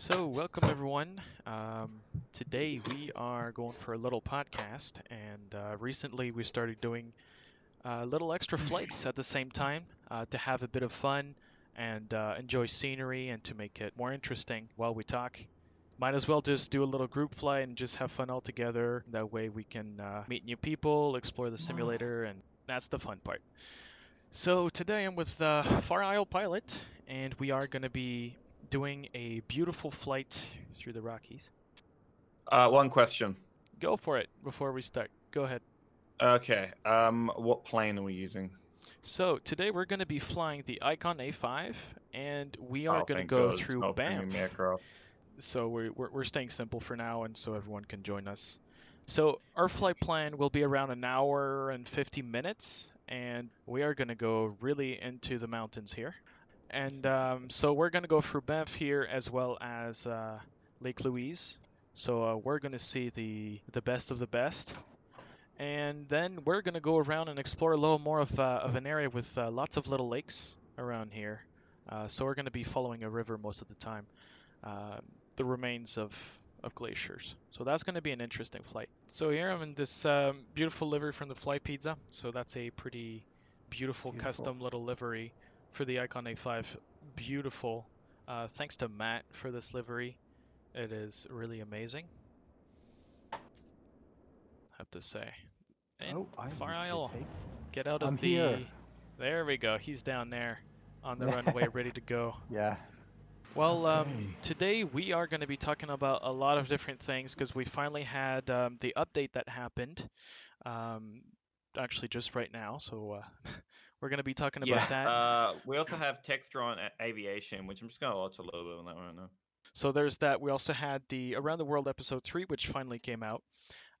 So, welcome everyone. Um, today we are going for a little podcast, and uh, recently we started doing uh, little extra flights at the same time uh, to have a bit of fun and uh, enjoy scenery and to make it more interesting while we talk. Might as well just do a little group flight and just have fun all together. That way we can uh, meet new people, explore the simulator, and that's the fun part. So today I'm with uh, Far Isle Pilot, and we are going to be doing a beautiful flight through the Rockies. Uh, one question. Go for it before we start. Go ahead. Okay. Um, what plane are we using? So today we're going to be flying the Icon A5, and we are Oh, going to go God through Banff. So we're, we're we're staying simple for now, and so everyone can join us. So our flight plan will be around an hour and 50 minutes, and we are going to go really into the mountains here. And um, so we're going to go through Banff here as well as uh, Lake Louise. So uh, we're going to see the the best of the best. And then we're going to go around and explore a little more of, uh, of an area with uh, lots of little lakes around here. Uh, so we're going to be following a river most of the time. Uh, the remains of, of glaciers. So that's going to be an interesting flight. So here I'm in this um, beautiful livery from the Fly Pizza. So that's a pretty beautiful, Beautiful. custom little livery for the Icon A5. Beautiful. Uh, thanks to Matt for this livery. It is really amazing. Have to say. And Oh, I Far Isle, take- get out of I'm the. here. There we go. He's down there on the runway, ready to go. Yeah. Well, um, today we are going to be talking about a lot of different things because we finally had um, the update that happened, um, actually just right now. So uh, we're going to be talking Yeah. about that. Uh, we also have Textron A- Aviation, which I'm just gonna watch a little bit on that right now. So there's that. We also had the Around the World episode three, which finally came out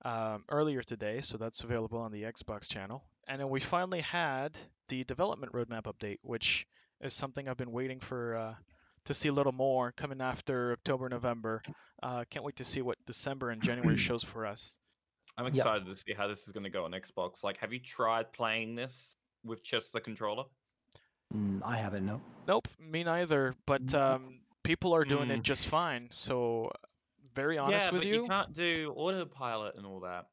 um, earlier today. So that's available on the Xbox channel. And then we finally had the development roadmap update, which is something I've been waiting for uh, to see a little more coming after October, November. Uh, can't wait to see what December and January shows for us. I'm Yeah. excited to see how this is gonna go on Xbox. Like, have you tried playing this with just the controller? Mm, I haven't, no. Nope, me neither. But um, people are doing Mm. it just fine. So, very honest yeah, with but you. can't do autopilot and all that.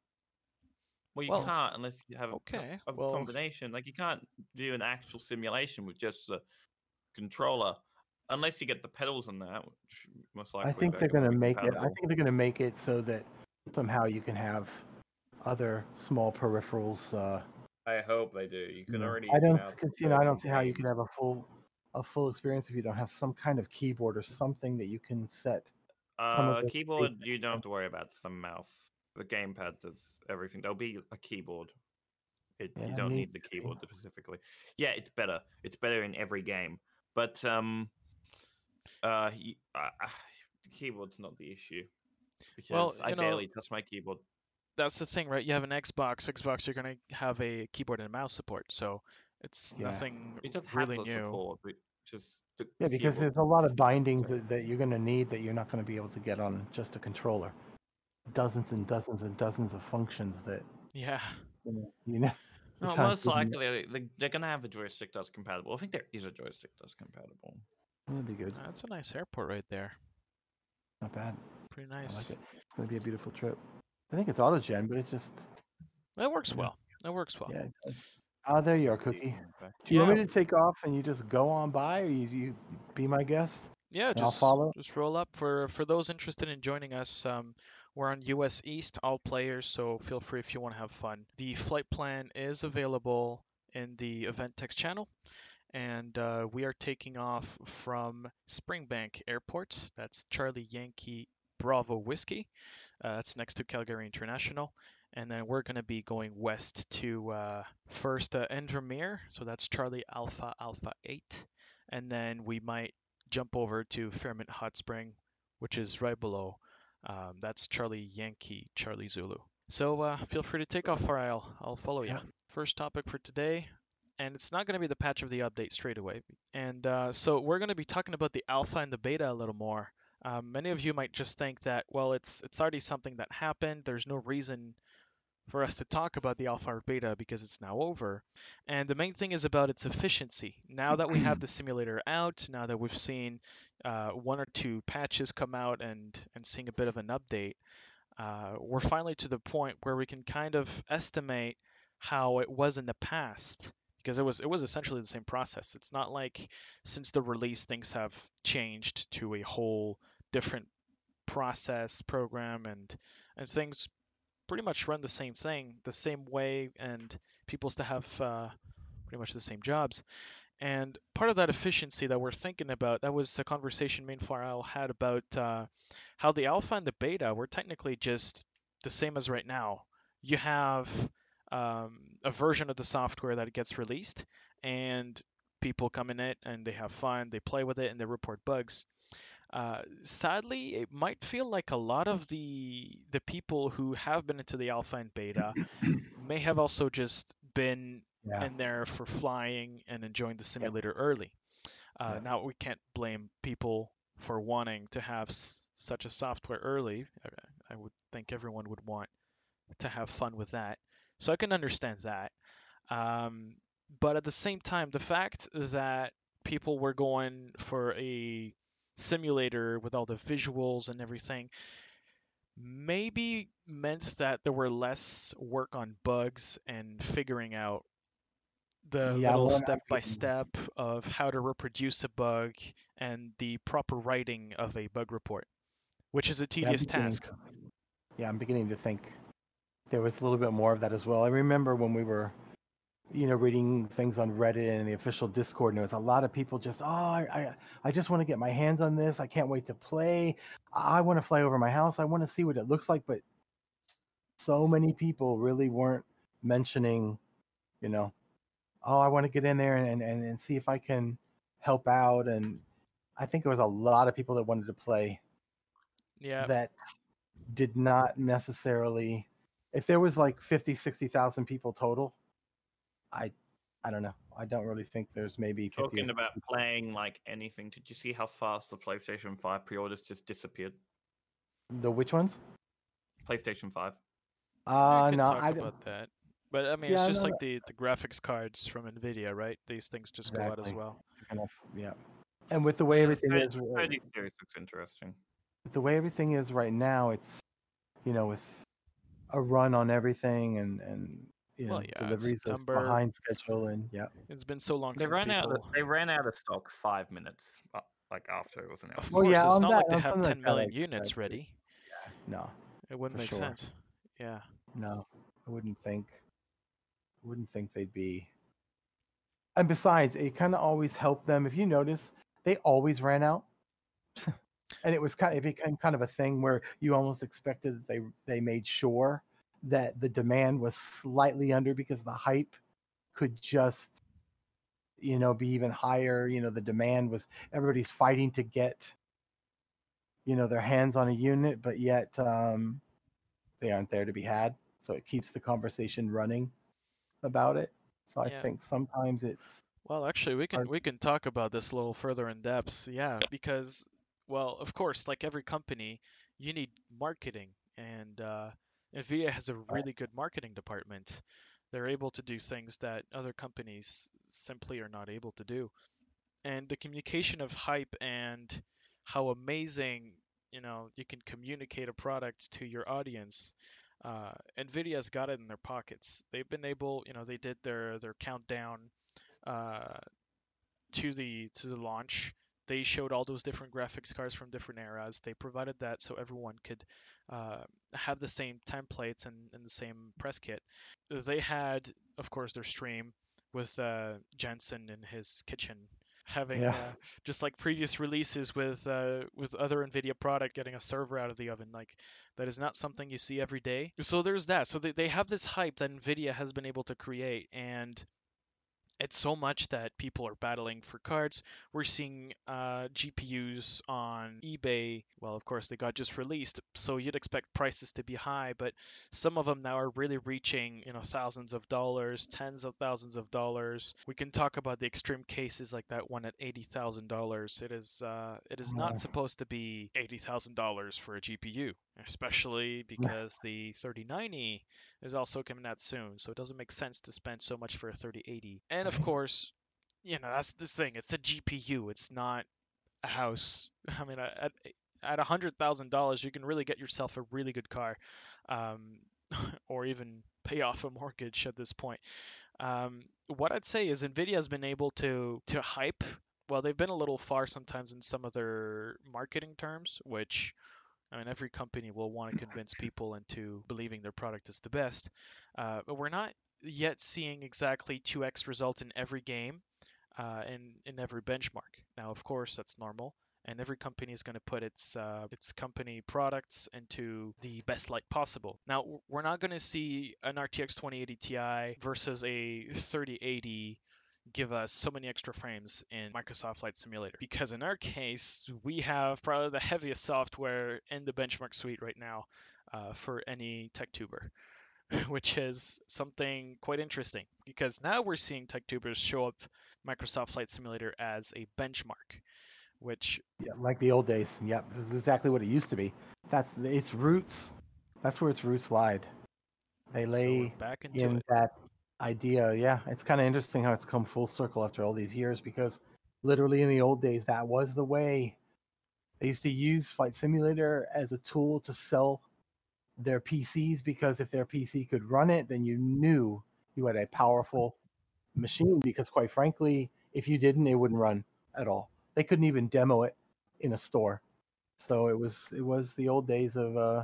Well, you Well, can't unless you have a, okay, a well- combination. Like, you can't do an actual simulation with just the controller unless you get the pedals and that. Which most likely I think they they're going to be make it. I think they're going to make it so that somehow you can have other small peripherals. Uh, I hope they do. You can already. I don't, cause, you know, I don't see how you games. can have a full, a full experience if you don't have some kind of keyboard or something that you can set. some Uh, the keyboard, basic you don't have to worry about the mouse. The gamepad does everything. There'll be a keyboard. It, Yeah, you don't need need the to see. keyboard specifically. Yeah, it's better. It's better in every game. But um, uh, y- uh, uh, the keyboard's not the issue because Well, I know- barely touch my keyboard. That's the thing, right? You have an Xbox. Xbox, you're gonna have a keyboard and mouse support, so it's Yeah. nothing It does really have new. support, just Yeah, because keyboard there's a lot of bindings that, that you're going to need that you're not going to be able to get on just a controller. Dozens and dozens and dozens of functions that Yeah. you know. You know you No, most likely they- they- they're gonna have a joystick that's compatible. I think there is a joystick that's compatible. That'd be good. That's a nice airport right there. Not bad. Pretty I nice. like it. It's gonna be a beautiful trip. I think it's autogen, but it's just That works well. That works well. yeah. Ah, there you are, Cookie. Do you want me to take off and you just go on by, or you, you be my guest? Yeah, And I'll just follow. just roll up for for those interested in joining us. Um, we're on US East, all players, so feel free if you want to have fun. The flight plan is available in the event text channel, and uh, we are taking off from Springbank Airport. That's Charlie Yankee Bravo Whiskey. Uh, that's next to Calgary International. And then we're going to be going west to uh, first uh, Invermere, so that's Charlie Alpha Alpha 8. And then we might jump over to Fairmont Hot Spring, which is right below. Um, that's Charlie Yankee, Charlie Zulu. So uh, feel free to take off Isle. I'll follow you. Yeah. First topic for today, and it's not going to be the patch of the update straight away. And uh, so we're going to be talking about the alpha and the beta a little more. Um, many of you might just think that, well, it's it's already something that happened. There's no reason for us to talk about the alpha or beta because it's now over. And the main thing is about its efficiency. Now that we have the simulator out, now that we've seen uh, one or two patches come out and, and seeing a bit of an update, uh, we're finally to the point where we can kind of estimate how it was in the past because it was it was essentially the same process. It's not like since the release things have changed to a whole different process program and and things pretty much run the same thing the same way and people still have uh, pretty much the same jobs. And part of that efficiency that we're thinking about that was a conversation and Farrell had about uh, how the alpha and the beta were technically just the same as right now. You have um, a version of the software that gets released and people come in it and they have fun they play with it and they report bugs uh, sadly, it might feel like a lot of the the people who have been into the alpha and beta may have also just been Yeah. in there for flying and enjoying the simulator early. Uh, Yeah. Now we can't blame people for wanting to have s- such a software early. I, I would think everyone would want to have fun with that, so I can understand that. Um, but at the same time, the fact that people were going for a simulator with all the visuals and everything maybe meant that there were less work on bugs and figuring out the Yeah, little step by mm. step of how to reproduce a bug and the proper writing of a bug report, which is a tedious beginning task. yeah, I'm beginning to think there was a little bit more of that as well. I remember when we were, you know, reading things on Reddit and the official Discord, and there was a lot of people just, oh, I, I, I just want to get my hands on this. I can't wait to play. I, I want to fly over my house. I want to see what it looks like. But so many people really weren't mentioning, you know, oh, I want to get in there and, and, and see if I can help out. And I think there was a lot of people that wanted to play Yeah, that did not necessarily if there was like 50 60,000 people total I I don't know I don't really think there's maybe 50 or Talking about people. playing like anything, did you see how fast the PlayStation 5 pre-orders just disappeared? the which ones PlayStation 5. I uh could no talk I don't about that. But I mean, it's just no, like the, the graphics cards from Nvidia, right? These things just go out as well. kind of yeah and with the way everything Third- is 30 series looks interesting. with the way everything is right now it's you know with a run on everything and and you know Well, yeah, it's deliveries September. behind schedule and yeah It's been so long They since ran out. Of, they ran out of stock five minutes uh, like after it was announced. Of Well, course, yeah, it's not that- like they have something 10 like that, I million units expected. ready. no It wouldn't make sure. sense. Yeah. No, I wouldn't think. I wouldn't think they'd be. And besides, it kind of always helped them. If you notice, they always ran out, and it was kind of it became kind of a thing where you almost expected that they they made sure that the demand was slightly under because the hype could just, you know, be even higher. You know, the demand was everybody's fighting to get, you know, their hands on a unit, but yet um, they aren't there to be had. So it keeps the conversation running about it. So I Yeah. think sometimes it's Well, actually, we can Are- we can talk about this a little further in depth. Yeah, because well, of course, like every company, you need marketing, and uh, Nvidia has a really good marketing department. They're able to do things that other companies simply are not able to do. And the communication of hype and how amazing, you know, you can communicate a product to your audience. Uh, Nvidia's got it in their pockets. They've been able, you know, they did their their countdown uh, to the to the launch. They showed all those different graphics cards from different eras. They provided that so everyone could uh, have the same templates and, and the same press kit. They had, of course, their stream with uh, Jensen in his kitchen having Yeah. uh, just like previous releases with uh, with other Nvidia product getting a server out of the oven. Like that is not something you see every day. So there's that. So they, they have this hype that Nvidia has been able to create and it's so much that people are battling for cards. We're seeing uh, GPUs on eBay. Well, of course, they got just released, so you'd expect prices to be high, but some of them now are really reaching, you know, thousands of dollars, tens of thousands of dollars. We can talk about the extreme cases like that one at eighty thousand dollars. It is, uh, it is not supposed to be eighty thousand dollars for a GPU. Especially because the 3090 is also coming out soon, so it doesn't make sense to spend so much for a 3080. And of course, you know that's the thing. It's a GPU. It's not a house. I mean, at at a hundred thousand dollars, you can really get yourself a really good car, um, or even pay off a mortgage at this point. Um, what I'd say is Nvidia has been able to to hype. Well, they've been a little far sometimes in some of their marketing terms, which I mean, every company will want to convince people into believing their product is the best. Uh, but we're not yet seeing exactly 2x results in every game uh, and in every benchmark. Now, of course, that's normal and every company is going to put its uh, its company products into the best light possible. Now we're not going to see an RTX 2080 Ti versus a 3080 give us so many extra frames in Microsoft Flight Simulator because in our case we have probably the heaviest software in the benchmark suite right now uh, for any tech tuber which is something quite interesting because now we're seeing tech tubers show up Microsoft Flight Simulator as a benchmark which yeah, like the old days. Yep, this is exactly what it used to be. That's its roots. That's where its roots lied. They lay so back into in it. that idea. Yeah, it's kind of interesting how it's come full circle after all these years because literally in the old days that was the way. They used to use Flight Simulator as a tool to sell their PCs because if their PC could run it, then you knew you had a powerful machine because quite frankly, if you didn't, it wouldn't run at all they couldn't even demo it in a store. So it was it was the old days of uh,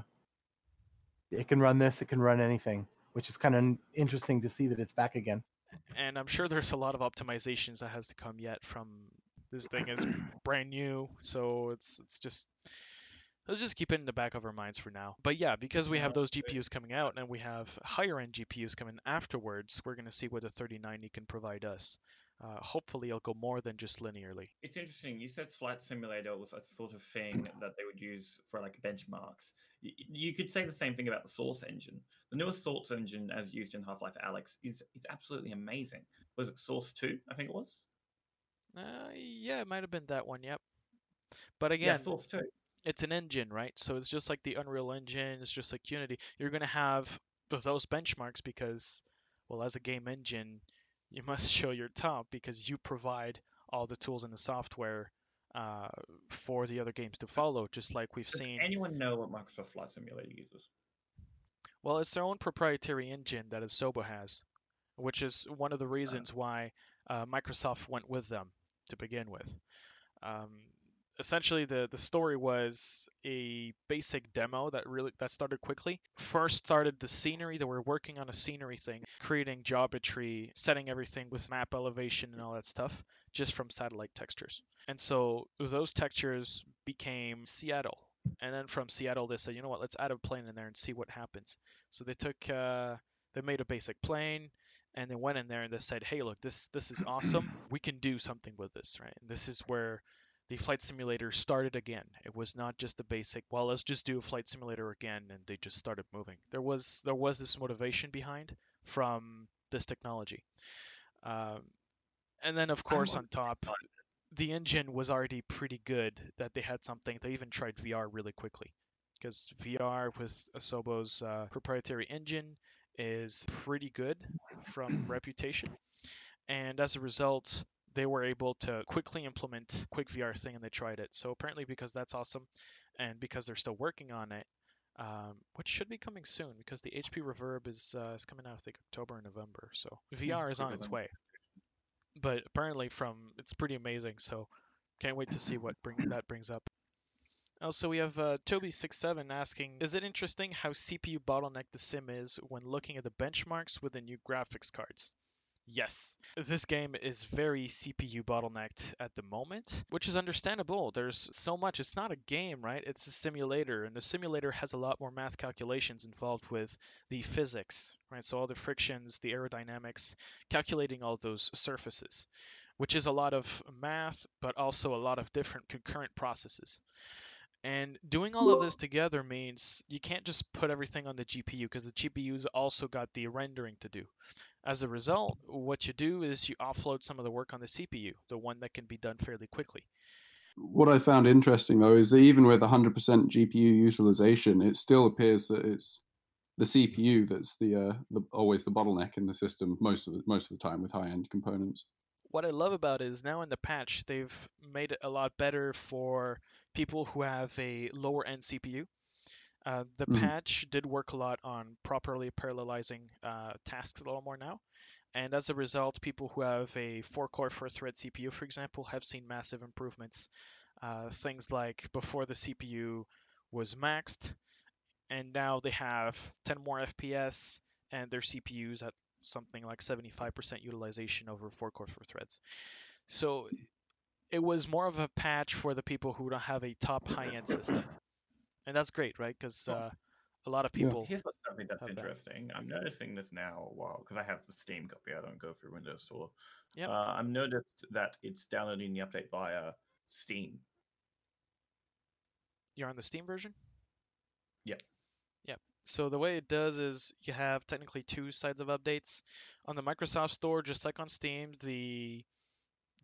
it can run this, it can run anything, which is kind of interesting to see that it's back again. And I'm sure there's a lot of optimizations that has to come yet from this thing is brand new, so it's it's just let's just keep it in the back of our minds for now. But yeah, because we have those GPUs coming out and we have higher end GPUs coming afterwards, we're going to see what the 3090 can provide us uh, hopefully it'll go more than just linearly. It's interesting. You said Flight Simulator was a sort of thing that they would use for like benchmarks. You, you could say the same thing about the Source engine. The newest Source engine, as used in Half Life Alyx, is it's absolutely amazing. Was it Source Two? I think it was. Uh, yeah, it might have been that one. Yep. But again, yeah, Source Two. It's an engine, right? So it's just like the Unreal Engine. It's just like Unity. You're gonna have those benchmarks because, well, as a game engine, you must show your top because you provide all the tools and the software uh, for the other games to follow, just like we've Does seen. anyone know what Microsoft Flight Simulator uses? Well, it's their own proprietary engine that Asobo has, which is one of the reasons why uh, Microsoft went with them to begin with. Um, essentially the the story was a basic demo that really that started quickly. First started the scenery they were working on a scenery thing creating geometry setting everything with map elevation and all that stuff just from satellite textures. And so those textures became seattle. And then from seattle they said you know what? Let's add a plane in there and see what happens. So they took uh, they made a basic plane and they went in there and they said hey look this this is awesome. We can do something with this right? And this is where the flight simulator started again. It was not just the basic, well, let's just do a flight simulator again, and they just started moving. There was there was this motivation behind from this technology, um, and then of course on top, the engine was already pretty good. That they had something. They even tried VR really quickly, because VR with Asobo's uh, proprietary engine is pretty good from reputation, and as a result, they were able to quickly implement quick VR thing and they tried it. So apparently because that's awesome and because they're still working on it, um, which should be coming soon because the HP Reverb is uh, is coming out I think October and November. So VR is on its way. But apparently from it's pretty amazing. So can't wait to see what bring that brings up. Also, we have uh, Toby67 asking, is it interesting how CPU bottleneck the sim is when looking at the benchmarks with the new graphics cards? Yes, this game is very CPU bottlenecked at the moment, which is understandable. There's so much. It's not a game, right? It's a simulator, and the simulator has a lot more math calculations involved with the physics, right? So all the frictions, the aerodynamics, calculating all those surfaces, which is a lot of math, but also a lot of different concurrent processes. And doing all of this together means you can't just put everything on the GPU because the GPU's also got the rendering to do. As a result, what you do is you offload some of the work on the CPU, the one that can be done fairly quickly. what I found interesting though is that even with 100% GPU utilization, it still appears that it's the CPU that's the, uh, the always the bottleneck in the system most of the, most of the time with high end components. What I love about it is now in the patch they've made it a lot better for people who have a lower end CPU. Uh, the Mhm. patch did work a lot on properly parallelizing uh, tasks a little more now. And as a result, people who have a 4 core, 4 thread CPU, for example, have seen massive improvements. Uh, things like before the CPU was maxed, and now they have 10 more FPS, and their CPUs at something like 75% utilization over 4 cores 4 threads. So it was more of a patch for the people who don't have a top high end system. And that's great, right? Because uh, a lot of yeah. people. Here's what's something that's have that. interesting. I'm noticing this now a while because I have the Steam copy. I don't go through Windows Store. Yep. Uh, I've noticed that it's downloading the update via Steam. You're on the Steam version? Yep. So the way it does is you have technically two sides of updates. On the Microsoft Store, just like on Steam, the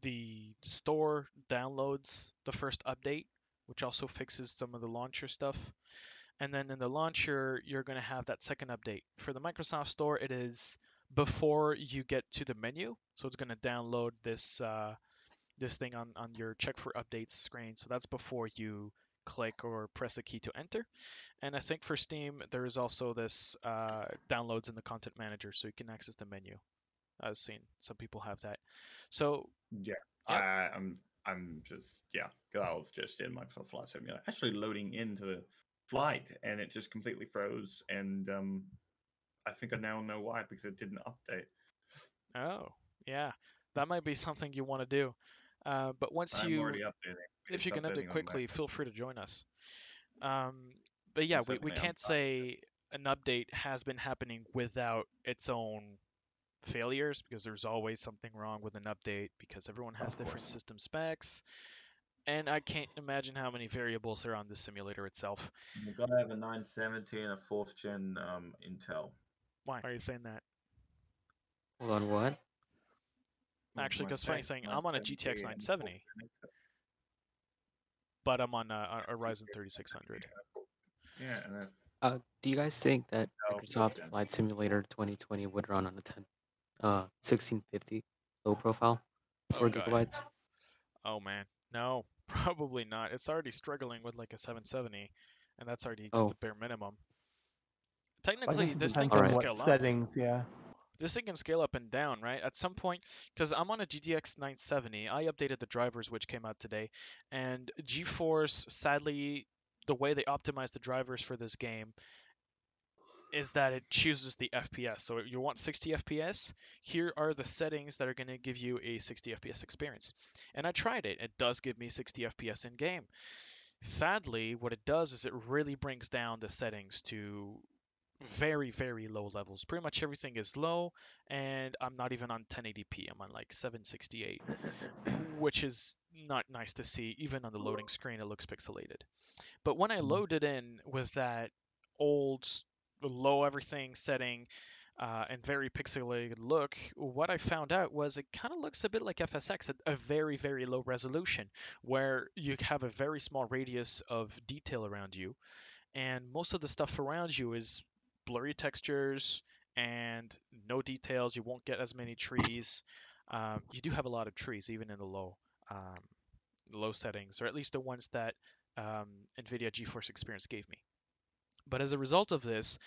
the store downloads the first update, which also fixes some of the launcher stuff. And then in the launcher, you're going to have that second update. For the Microsoft Store, it is before you get to the menu. So it's going to download this uh, this thing on, on your check for updates screen. So that's before you click or press a key to enter. And I think for Steam, there is also this uh, downloads in the content manager, so you can access the menu. I've seen some people have that. So Yeah, Yep. I, I'm. I'm just yeah. I was just in Microsoft Flight Simulator, actually loading into the flight, and it just completely froze. And um, I think I now know why because it didn't update. Oh, yeah, that might be something you want to do. Uh, but once I'm you, already updating. If you can updating update on quickly, feel free to join us. Um, but yeah, we, we can't say an update has been happening without its own failures because there's always something wrong with an update because everyone has different system specs. And I can't imagine how many variables are on the simulator itself. You've got to have a 970 and a fourth gen um, Intel. Why are you saying that? Hold on, what? Actually, because funny thing, I'm on a 970 GTX and a 970, 4th gen Intel. But I'm on a, a Ryzen 3600. Yeah, and that's Uh, do you guys think that Oh, Microsoft then. Flight Simulator 2020 would run on a 10, uh, 1650 low profile, four Okay. gigabytes? Oh man, no, probably not. It's already struggling with like a 770, and that's already Oh. the bare minimum. Technically, this thing depends can scale up. settings. Yeah. This thing can scale up and down, right? At some point, because I'm on a GTX 970, I updated the drivers which came out today, and GeForce, sadly, the way they optimize the drivers for this game is that it chooses the FPS. So if you want 60 FPS, here are the settings that are going to give you a 60 FPS experience. And I tried it. It does give me 60 FPS in game. Sadly, what it does is it really brings down the settings to very, very low levels. Pretty much everything is low, and I'm not even on 1080p. I'm on like 768, which is not nice to see. Even on the loading screen, it looks pixelated. But when I Mm. load it in with that old low everything setting uh, and very pixelated look, what I found out was it kind of looks a bit like FSX at a very, very low resolution, where you have a very small radius of detail around you, and most of the stuff around you is blurry textures and no details. You won't get as many trees. Um, you do have a lot of trees, even in the low um, low settings, or at least the ones that um, NVIDIA GeForce Experience gave me. But as a result of this,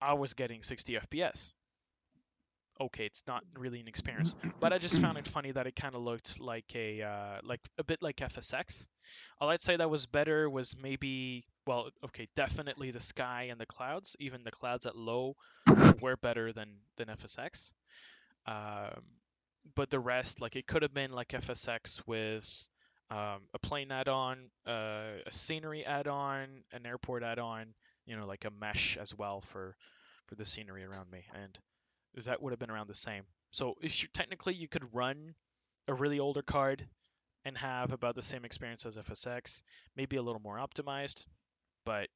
I was getting 60 FPS. Okay, it's not really an experience, but I just found it funny that it kind of looked like a uh, like a bit like FSX. All I'd say that was better was maybe well, okay, definitely the sky and the clouds. Even the clouds at low were better than than FSX. Um, but the rest, like it could have been like FSX with um, a plane add-on, uh, a scenery add-on, an airport add-on, you know, like a mesh as well for for the scenery around me, and that would have been around the same. So if you technically you could run a really older card and have about the same experience as FSX, maybe a little more optimized, but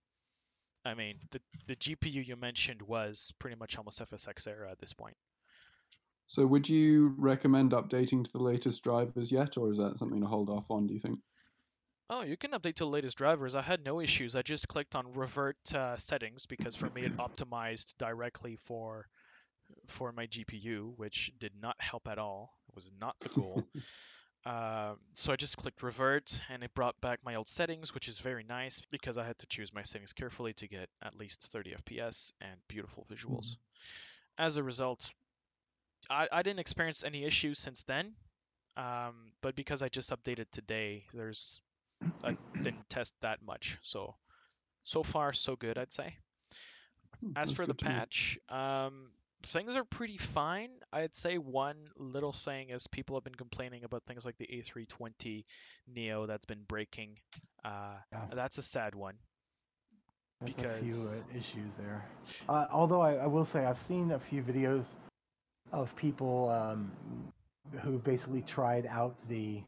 I mean the the GPU you mentioned was pretty much almost FSX era at this point. So, would you recommend updating to the latest drivers yet, or is that something to hold off on? Do you think? Oh, you can update to the latest drivers. I had no issues. I just clicked on revert uh, settings because for me it optimized directly for for my GPU, which did not help at all. It was not the goal. Uh, so I just clicked revert and it brought back my old settings, which is very nice because I had to choose my settings carefully to get at least 30 FPS and beautiful visuals. As a result, I, I didn't experience any issues since then. Um, but because I just updated today, there's I didn't test that much. So so far so good, I'd say. Hmm, As that's for the good to know. patch, um, things are pretty fine. I'd say one little thing is people have been complaining about things like the A320 Neo that's been breaking. Uh, Yeah. That's a sad one. There's a few because- uh, issues there. Uh, although I, I will say I've seen a few videos of people um, who basically tried out the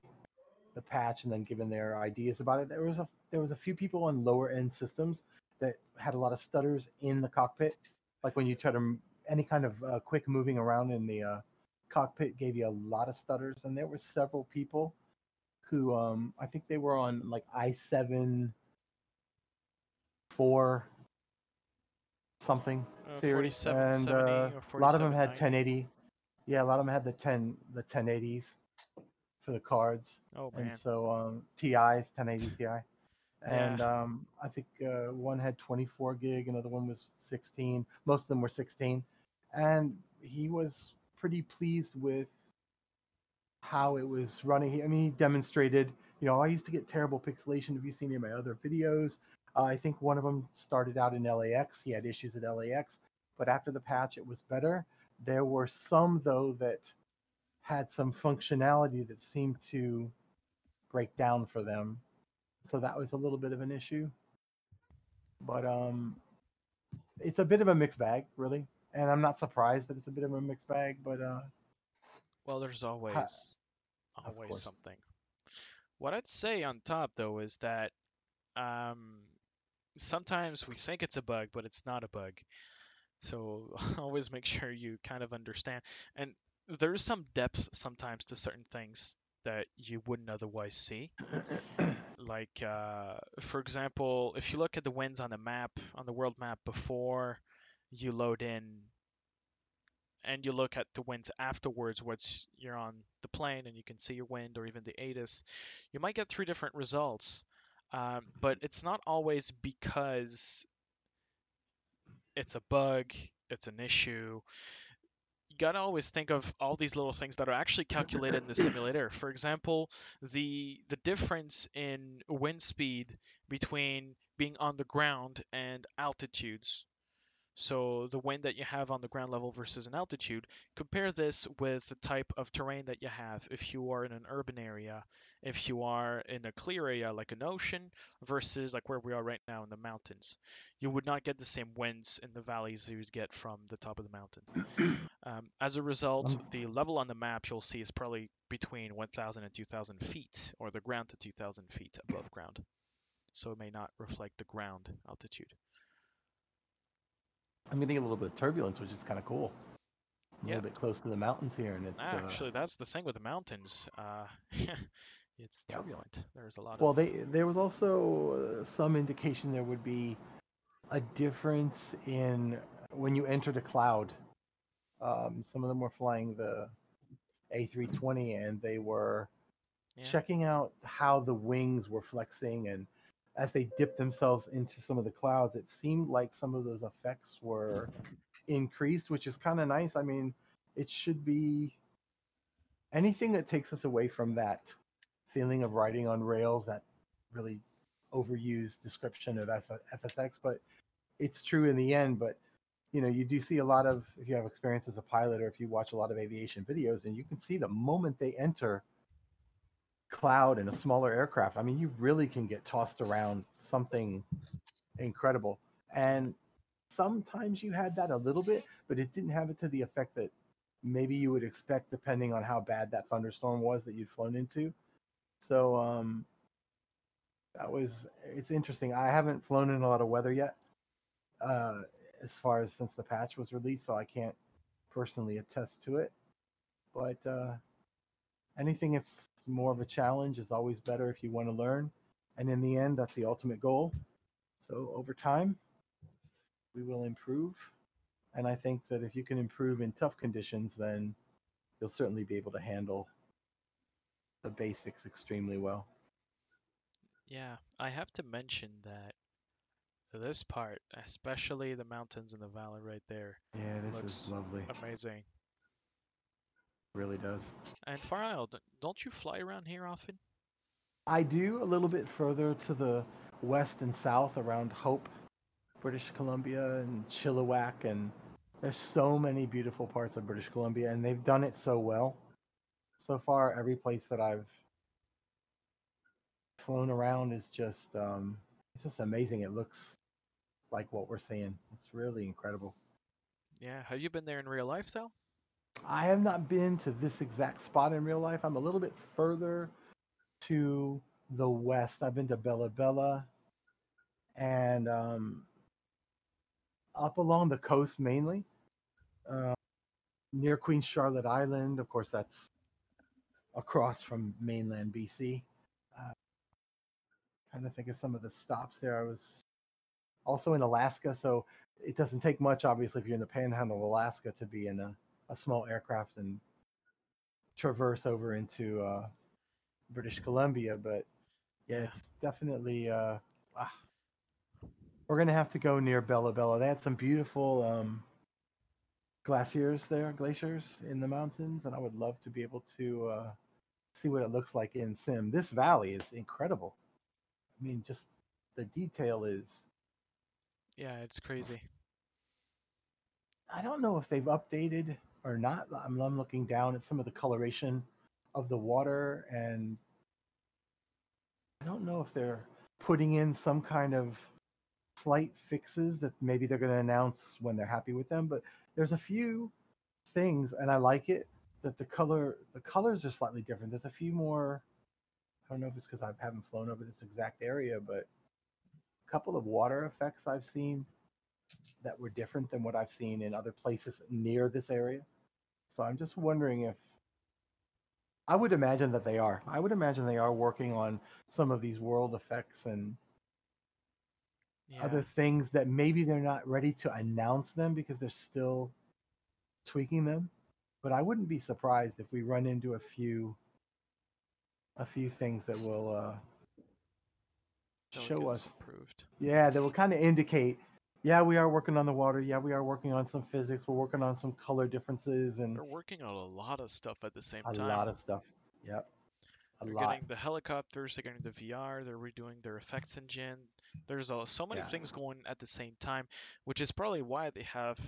the patch and then given their ideas about it. There was a there was a few people on lower end systems that had a lot of stutters in the cockpit, like when you try to any kind of uh, quick moving around in the uh, cockpit gave you a lot of stutters, and there were several people who um, I think they were on like i7 four something Uh, series, 4770 and uh, a lot of them had 1080. Yeah, a lot of them had the 10 the 1080s for the cards, Oh man. and so um, TIs 1080 Ti, and um, I think uh, one had 24 gig, another one was 16. Most of them were 16, and he was pretty pleased with how it was running. I mean, he demonstrated. You know, I used to get terrible pixelation. If you've seen any of my other videos, uh, I think one of them started out in LAX. He had issues at LAX, but after the patch, it was better. There were some though that had some functionality that seemed to break down for them, so that was a little bit of an issue. But um, it's a bit of a mixed bag, really, and I'm not surprised that it's a bit of a mixed bag. But uh, Well, there's always always something. What I'd say on top though is that um, sometimes we think it's a bug, but it's not a bug. So always make sure you kind of understand. And there's some depth sometimes to certain things that you wouldn't otherwise see. Like, uh, for example, if you look at the winds on the map, on the world map before you load in and you look at the winds afterwards once you're on the plane and you can see your wind or even the ATIS, you might get three different results. Um, but it's not always because it's a bug, it's an issue. You gotta always think of all these little things that are actually calculated in the simulator. For example, the the difference in wind speed between being on the ground and altitudes. So the wind that you have on the ground level versus an altitude, compare this with the type of terrain that you have if you are in an urban area, if you are in a clear area like an ocean versus like where we are right now in the mountains. You would not get the same winds in the valleys you would get from the top of the mountain. Um, as a result, Um, the level on the map you'll see is probably between 1,000 and 2,000 feet, or the ground to 2,000 feet above ground. So it may not reflect the ground altitude. I'm getting a little bit of turbulence, which is kind of cool. I'm Yeah. A little bit close to the mountains here, and it's uh, Actually, that's the thing with the mountains. Uh, it's turbulent. There's a lot well, of. they there was also uh, some indication there would be a difference in when you entered a cloud. Um, some of them were flying the A320, and they were Yeah. checking out how the wings were flexing, and as they dipped themselves into some of the clouds, it seemed like some of those effects were increased, which is kind of nice. I mean, it should be anything that takes us away from that feeling of riding on rails, that really overused description of FSX, but it's true in the end. But you know, you do see a lot of if you have experience as a pilot or if you watch a lot of aviation videos, and you can see the moment they enter cloud in a smaller aircraft, I mean, you really can get tossed around something incredible. And sometimes you had that a little bit, but it didn't have it to the effect that maybe you would expect depending on how bad that thunderstorm was that you'd flown into. So um, that was it's interesting. I haven't flown in a lot of weather yet, uh, as far as since the patch was released, so I can't personally attest to it. But uh, anything that's more of a challenge is always better if you want to learn. And in the end, that's the ultimate goal. So over time, we will improve. And I think that if you can improve in tough conditions, then you'll certainly be able to handle the basics extremely well. Yeah, I have to mention that this part, especially the mountains and the valley right there, Yeah, this Looks is lovely. amazing. Really does. And Far Isle, don't you fly around here often? I do a little bit further to the west and south around Hope, British Columbia, and Chilliwack, and there's so many beautiful parts of British Columbia, and they've done it so well. So far, every place that I've flown around is just um, it's just amazing. It looks like what we're seeing. It's really incredible. Yeah, have you been there in real life though? I have not been to this exact spot in real life. I'm a little bit further to the west. I've been to Bella Bella and um, up along the coast mainly, uh, near Queen Charlotte Island. Of course, that's across from mainland BC. Uh, trying to think of some of the stops there. I was also in Alaska, so it doesn't take much, obviously, if you're in the panhandle of Alaska to be in a, a small aircraft and traverse over into uh, British Columbia. But yeah, it's definitely. Uh, ah, we're gonna have to go near Bella Bella. They had some beautiful um, glaciers there, glaciers in the mountains, and I would love to be able to uh, see what it looks like in sim. This valley is incredible. I mean, just the detail is. Yeah, it's crazy. I don't know if they've updated or not. I'm, I'm looking down at some of the coloration of the water, and I don't know if they're putting in some kind of slight fixes that maybe they're going to announce when they're happy with them. But there's a few things, and I like it that the color the colors are slightly different. There's a few more. I don't know if it's because I haven't flown over this exact area, but a couple of water effects I've seen that were different than what I've seen in other places near this area. So I'm just wondering if I would imagine that they are. I would imagine they are working on some of these world effects and Yeah. other things that maybe they're not ready to announce them because they're still tweaking them. But I wouldn't be surprised if we run into a few a few things that will uh, show us improved. Yeah, that will kind of indicate, yeah, we are working on the water. Yeah, we are working on some physics. We're working on some color differences and They're working on a lot of stuff at the same a time. A lot of stuff. Yep. A They're lot. getting the helicopters, they're getting the VR, they're redoing their effects engine. There's uh, so many Yeah. things going at the same time, which is probably why they have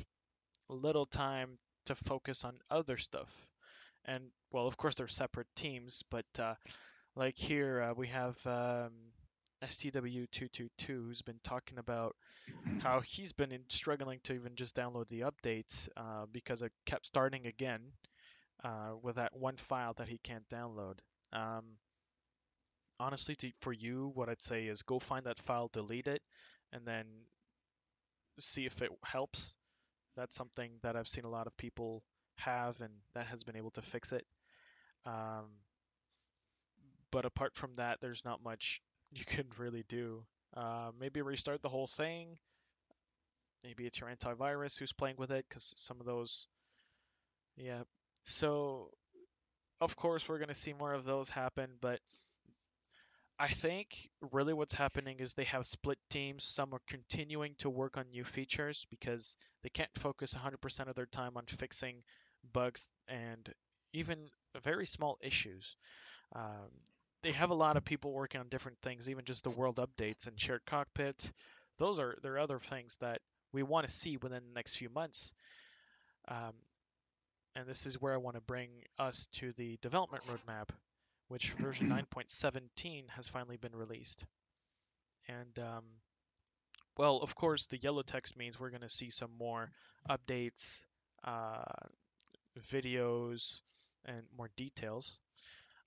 little time to focus on other stuff. And well, of course, they're separate teams, but uh, like here uh, we have um, STW222 who's been talking about how he's been in, struggling to even just download the updates uh, because it kept starting again uh, with that one file that he can't download. Um, honestly, to, for you, what I'd say is go find that file, delete it, and then see if it helps. That's something that I've seen a lot of people have, and that has been able to fix it. Um, but apart from that, there's not much you can really do. Uh, maybe restart the whole thing. Maybe it's your antivirus who's playing with it, because some of those, yeah. So, of course, we're gonna see more of those happen, but I think really what's happening is they have split teams. Some are continuing to work on new features because they can't focus 100% of their time on fixing bugs and even very small issues. Um, they have a lot of people working on different things, even just the world updates and shared cockpit. Those are there are other things that we want to see within the next few months. Um, and this is where I want to bring us to the development roadmap, which version 9.17 has finally been released. And um, well, of course, the yellow text means we're going to see some more updates, uh, videos, and more details.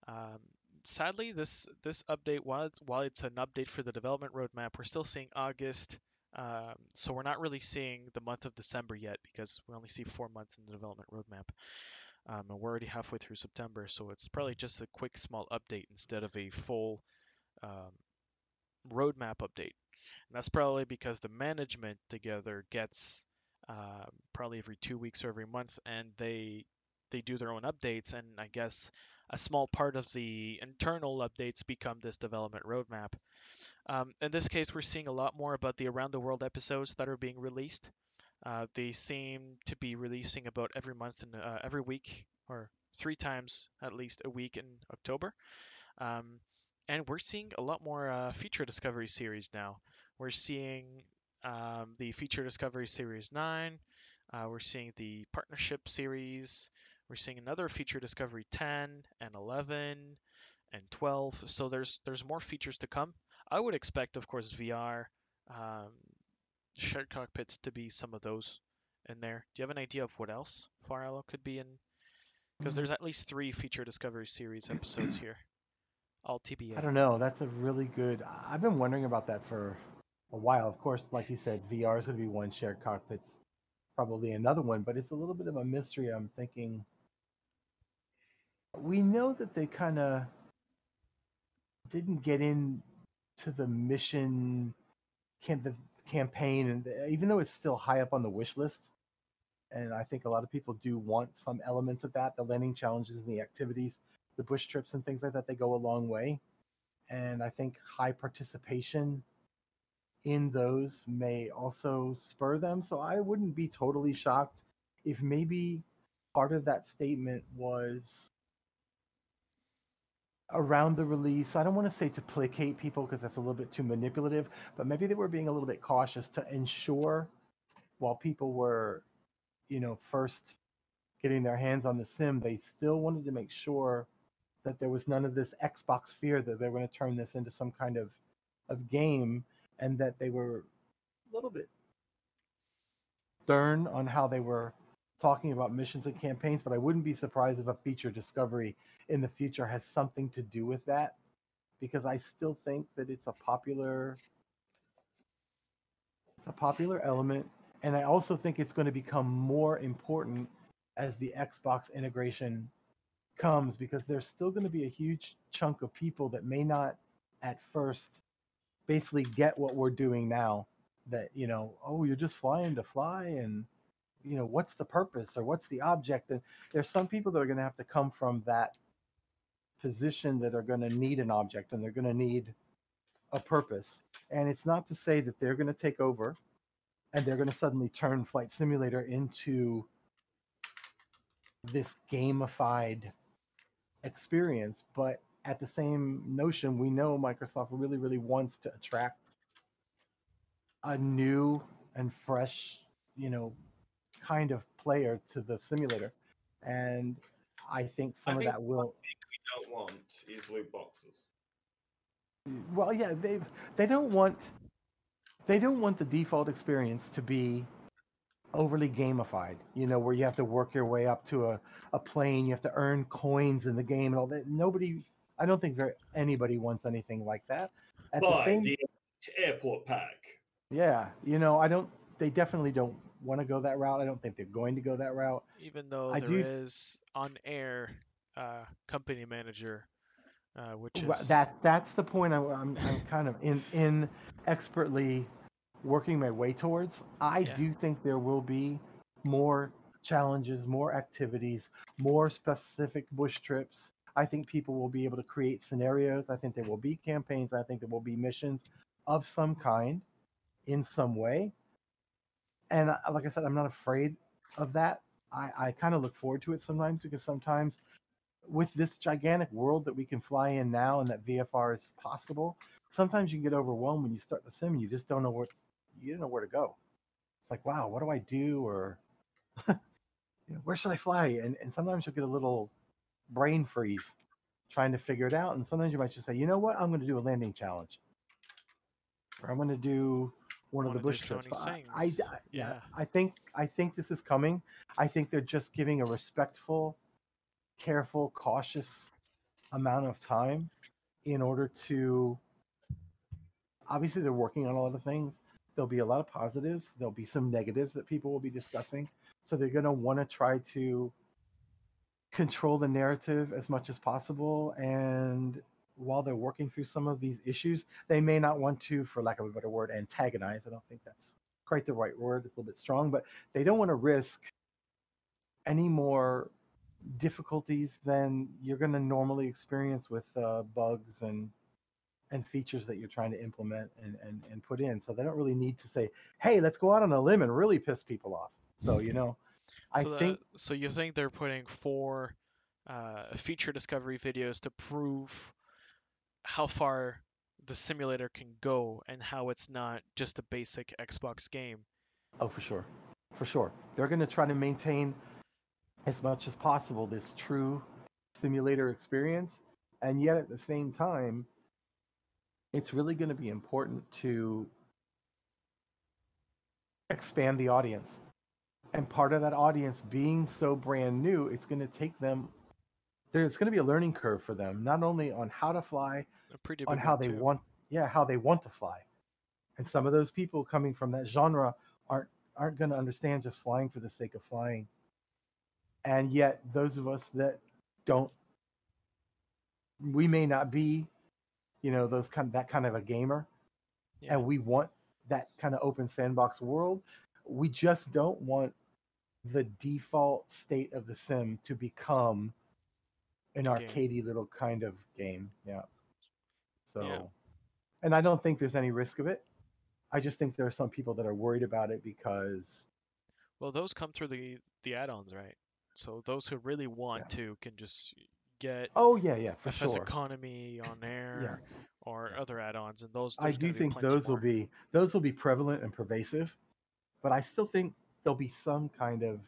Um, sadly, this this update, while it's, while it's an update for the development roadmap, we're still seeing August. Um, so we're not really seeing the month of December yet because we only see four months in the development roadmap. Um, and we're already halfway through September, so it's probably just a quick small update instead of a full um, roadmap update. And that's probably because the management together gets uh, probably every two weeks or every month, and they they do their own updates. And I guess a small part of the internal updates become this development roadmap. Um, in this case, we're seeing a lot more about the around the world episodes that are being released. Uh, they seem to be releasing about every month and uh, every week, or three times at least a week in October. Um, and we're seeing a lot more uh, feature discovery series now. We're seeing um, the feature discovery series 9, uh, we're seeing the partnership series, we're seeing another feature discovery 10 and 11 and 12. So there's there's more features to come. I would expect, of course, VR, um, shared cockpits to be some of those in there. Do you have an idea of what else Farrell could be in? Because there's at least three feature discovery series episodes here. All TBA. I don't know. That's a really good. I've been wondering about that for a while. Of course, like you said, VR is going to be one. Shared cockpits, probably another one. But it's a little bit of a mystery. I'm thinking. We know that they kind of didn't get into the mission, can the campaign, and even though it's still high up on the wish list, and I think a lot of people do want some elements of that, the landing challenges and the activities, the bush trips and things like that, they go a long way. And I think high participation in those may also spur them. So I wouldn't be totally shocked if maybe part of that statement was around the release. I don't want to say to placate people because that's a little bit too manipulative, but maybe they were being a little bit cautious to ensure while people were, you know, first getting their hands on the sim, they still wanted to make sure that there was none of this Xbox fear that they were going to turn this into some kind of of game and that they were a little bit stern on how they were talking about missions and campaigns, but I wouldn't be surprised if a feature discovery in the future has something to do with that because I still think that it's a popular it's a popular element. And I also think it's going to become more important as the Xbox integration comes because there's still going to be a huge chunk of people that may not at first basically get what we're doing now. That you know oh you're just flying to fly and you know what's the purpose or what's the object? And there's some people that are going to have to come from that position that are going to need an object and they're going to need a purpose. And it's not to say that they're going to take over and they're going to suddenly turn flight simulator into this gamified experience. But at the same notion we know microsoft really really wants to attract a new and fresh you know kind of player to the simulator and i think I some think of that will we don't want is loot boxes. well yeah they they don't want they don't want the default experience to be overly gamified you know where you have to work your way up to a, a plane you have to earn coins in the game and all that nobody i don't think there anybody wants anything like that at the Buy same the airport pack. yeah you know i don't they definitely don't want to go that route i don't think they're going to go that route Even though I there do is on air uh, company manager, uh, which is that that's the point I'm, I'm, I'm kind of in in expertly working my way towards. I Yeah. do think there will be more challenges, more activities, more specific bush trips. I think people will be able to create scenarios. I think there will be campaigns. I think there will be missions of some kind in some way. And uh, like I said, I'm not afraid of that. I, I kind of look forward to it sometimes because sometimes with this gigantic world that we can fly in now and that VFR is possible, sometimes you can get overwhelmed when you start the sim and you just don't know where you don't know where to go. It's like, wow, what do I do? Or you know, where should I fly? And and sometimes you'll get a little brain freeze trying to figure it out. And sometimes you might just say, you know what, I'm going to do a landing challenge, or I'm going to do one of the bush trips. I, I. Yeah. I think I think this is coming. I think they're just giving a respectful, careful, cautious amount of time in order to. Obviously, they're working on a lot of things. There'll be a lot of positives. There'll be some negatives that people will be discussing. So they're going to want to try to control the narrative as much as possible and while they're working through some of these issues, they may not want to, for lack of a better word, antagonize. I don't think that's quite the right word. It's a little bit strong, but they don't want to risk any more difficulties than you're going to normally experience with uh, bugs and and features that you're trying to implement and, and, and put in. So they don't really need to say, hey, let's go out on a limb and really piss people off. So, you know, I so, think. so you think they're putting four uh, feature discovery videos to prove how far the simulator can go and how it's not just a basic Xbox game. Oh, for sure. For sure. They're going to try to maintain as much as possible this true simulator experience. And yet at the same time, it's really going to be important to expand the audience. And part of that audience being so brand new, it's going to take them there's going to be a learning curve for them, not only on how to fly, pretty on how they too. want yeah, how they want to fly. And some of those people coming from that genre aren't aren't going to understand just flying for the sake of flying. And yet those of us that don't we may not be, you know, those kind that kind of a gamer Yeah. and we want that kind of open sandbox world. We just don't want the default state of the sim to become an game. arcadey little kind of game. Yeah. So, Yeah. and I don't think there's any risk of it. I just think there are some people that are worried about it because, Well, those come through the the add-ons, right? So those who really want to can just get oh yeah, yeah, for FS sure. Economy on there or other add-ons, and those. I do think those will be those will be prevalent and pervasive, but I still think there'll be some kind of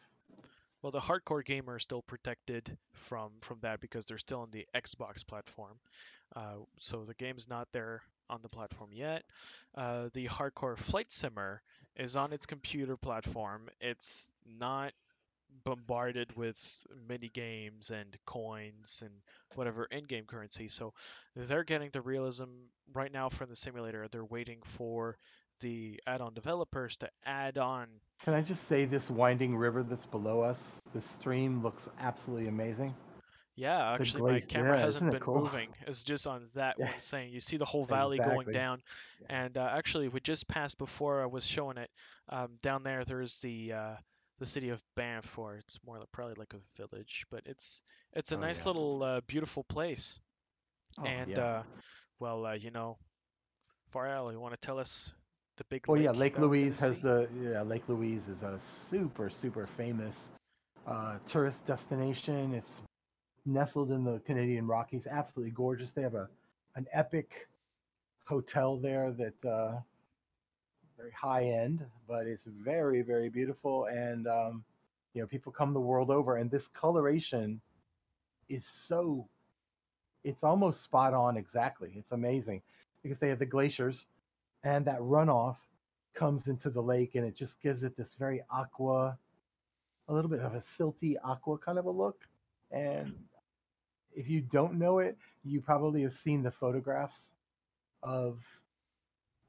Well, the hardcore gamer is still protected from from that because they're still on the Xbox platform. Uh, so the game's not there on the platform yet. Uh, the hardcore flight simmer is on its computer platform. It's not bombarded with mini games and coins and whatever in-game currency. So they're getting the realism right now from the simulator. They're waiting for the add-on developers to add on Can I just say this winding river that's below us? the stream looks absolutely amazing. Yeah, actually, my camera yeah, hasn't been cool? moving. It's just on that Yeah. one thing. You see the whole valley going down, Yeah. and uh, actually, we just passed before I was showing it. Um, down there, there's the uh, the city of Banff, or it's more like, probably like a village, but it's it's a Oh, nice little uh, beautiful place. Oh, and uh, well, uh, you know, Farrell, you want to tell us the big lake? yeah, Lake that we're gonna Louise has the yeah Lake Louise is a super super famous uh, tourist destination. It's nestled in the Canadian Rockies, absolutely gorgeous. They have a an epic hotel there that uh, very high end, but it's very very beautiful. And um, you know, people come the world over, and this coloration is so it's almost spot on exactly. It's amazing because they have the glaciers and that runoff comes into the lake and it just gives it this very aqua a little bit of a silty aqua kind of a look. And if you don't know it you probably have seen the photographs of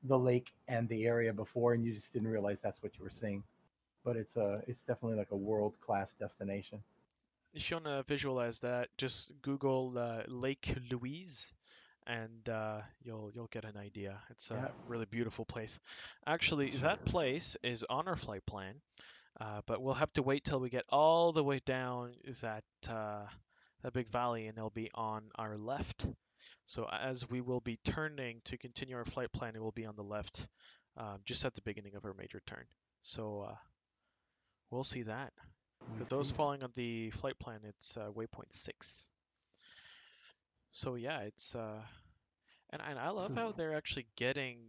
the lake and the area before and you just didn't realize that's what you were seeing. But it's a it's definitely like a world class destination. If you want to visualize that, just Google uh, Lake Louise, and uh, you'll you'll get an idea. It's a Yeah. really beautiful place. Actually, Sure that place is on our flight plan, uh, but we'll have to wait till we get all the way down that uh, that big valley, and it'll be on our left. So as we will be turning to continue our flight plan, it will be on the left, um, just at the beginning of our major turn. So uh, we'll see that. For those following on the flight plan, it's uh, waypoint six. So yeah, it's uh, and and I love how they're actually getting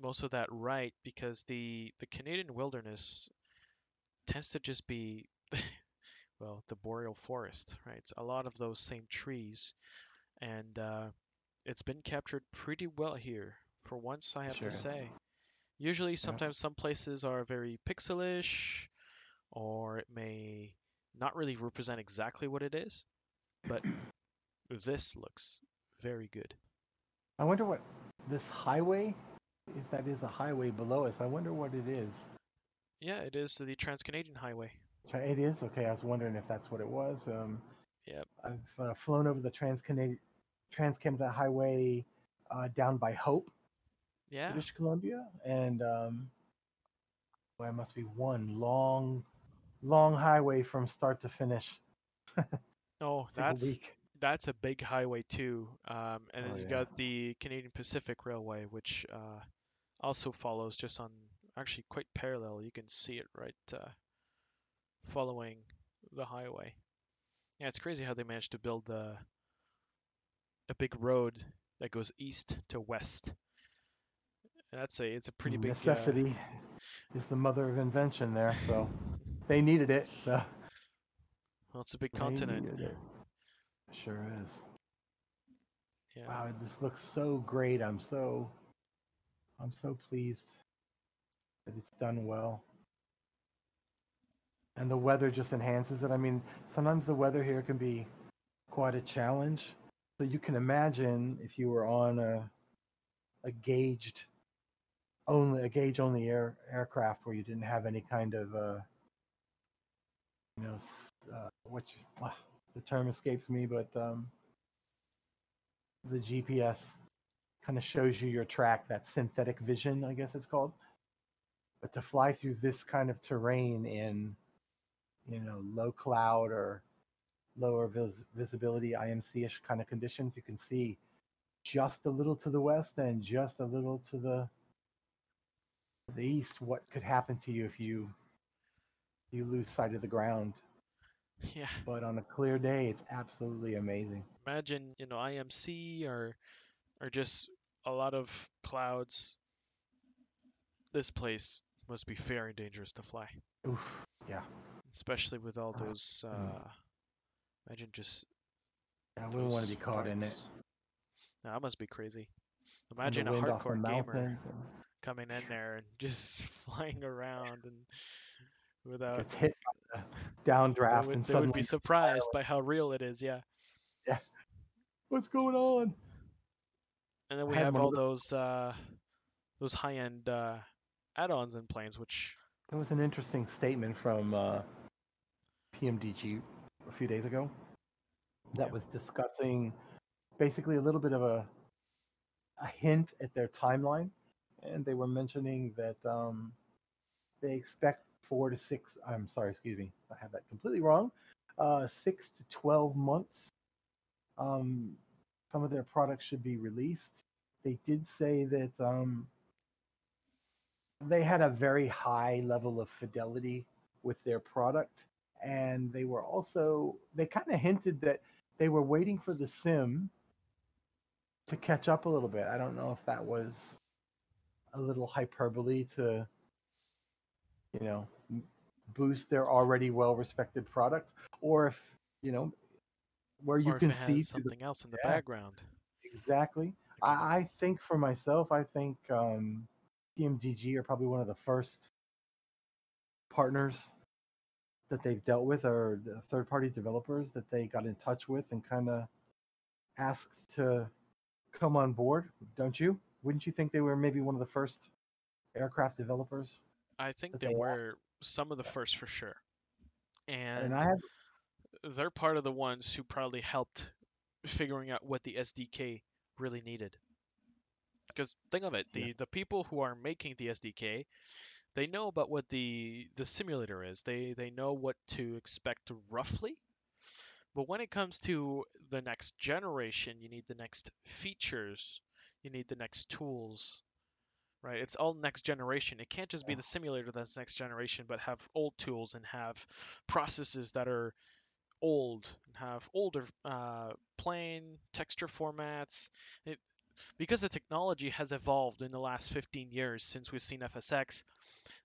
most of that right because the the Canadian wilderness tends to just be well the boreal forest, right? It's a lot of those same trees, and uh, it's been captured pretty well here for once. I have Sure. to say. Usually, sometimes some places are very pixelish, or it may not really represent exactly what it is, but this looks very good. I wonder what this highway, if that is a highway below us, I wonder what it is. Yeah, it is the Trans-Canadian Highway. It is okay. I was wondering if that's what it was. Um, Yep. I've uh, flown over the Trans Trans Canada Highway uh, down by Hope, Yeah. British Columbia, and um, well, it must be one long, long highway from start to finish. Oh, that's. That's a big highway too. Um, and then Oh, you yeah. got the Canadian Pacific Railway, which uh, also follows just on actually quite parallel. You can see it right uh, following the highway. Yeah, it's crazy how they managed to build uh, a big road that goes east to west. And that's a it's a pretty big uh, necessity is the mother of invention there. So they needed it. So well, it's a big they continent. Sure is. Yeah. Wow, it just looks so great. I'm so I'm so pleased that it's done well. And the weather just enhances it. I mean, sometimes the weather here can be quite a challenge. So you can imagine if you were on a a gauged only a gauge only air aircraft where you didn't have any kind of uh you know uh, what you, ah, the term escapes me but um the GPS kind of shows you your track, that synthetic vision, I guess it's called. But to fly through this kind of terrain in, you know, low cloud or lower vis- visibility, IMC-ish kind of conditions, you can see just a little to the west and just a little to the the east what could happen to you if you you lose sight of the ground. Yeah. But on a clear day, it's absolutely amazing. imagine you know IMC or or just a lot of clouds. This place must be very dangerous to fly, Oof, yeah. especially with all those. mm. Uh, imagine just. I wouldn't want to be caught in it. flights. That must be crazy. Imagine a wind off the hardcore gamer coming in there and just flying around and without. gets hit by the They downdraft would, and they would be surprised by how real it is, yeah. Yeah. What's going on? And then we have all those uh, those high-end uh, add-ons and planes, which There was an interesting statement from uh, PMDG a few days ago that Yeah. was discussing basically a little bit of a a hint at their timeline, and they were mentioning that um, they expect four to six. I'm sorry, excuse me, I have that completely wrong. Uh, six to twelve months. Um, some of their products should be released. They did say that um, they had a very high level of fidelity with their product and they were also they kind of hinted that they were waiting for the sim to catch up a little bit i don't know if that was a little hyperbole to you know boost their already well respected product or if you know where you can see through the something else in the yeah. background. exactly I, I think for myself, I think um, PMDG are probably one of the first partners that they've dealt with, or the third-party developers that they got in touch with and kind of asked to come on board. Don't you? Wouldn't you think they were maybe one of the first aircraft developers? I think they they were some of the first for sure. And, And I have they're part of the ones who probably helped figuring out what the SDK really needed. Because think of it, the Yeah. the people who are making the SDK, they know about what the the simulator is. They they know what to expect roughly. But when it comes to the next generation, you need the next features, you need the next tools, right? It's all next generation. It can't just be the simulator that's next generation, but have old tools and have processes that are old and have older uh, plane texture formats. It, because the technology has evolved in the last 15 years since we've seen FSX,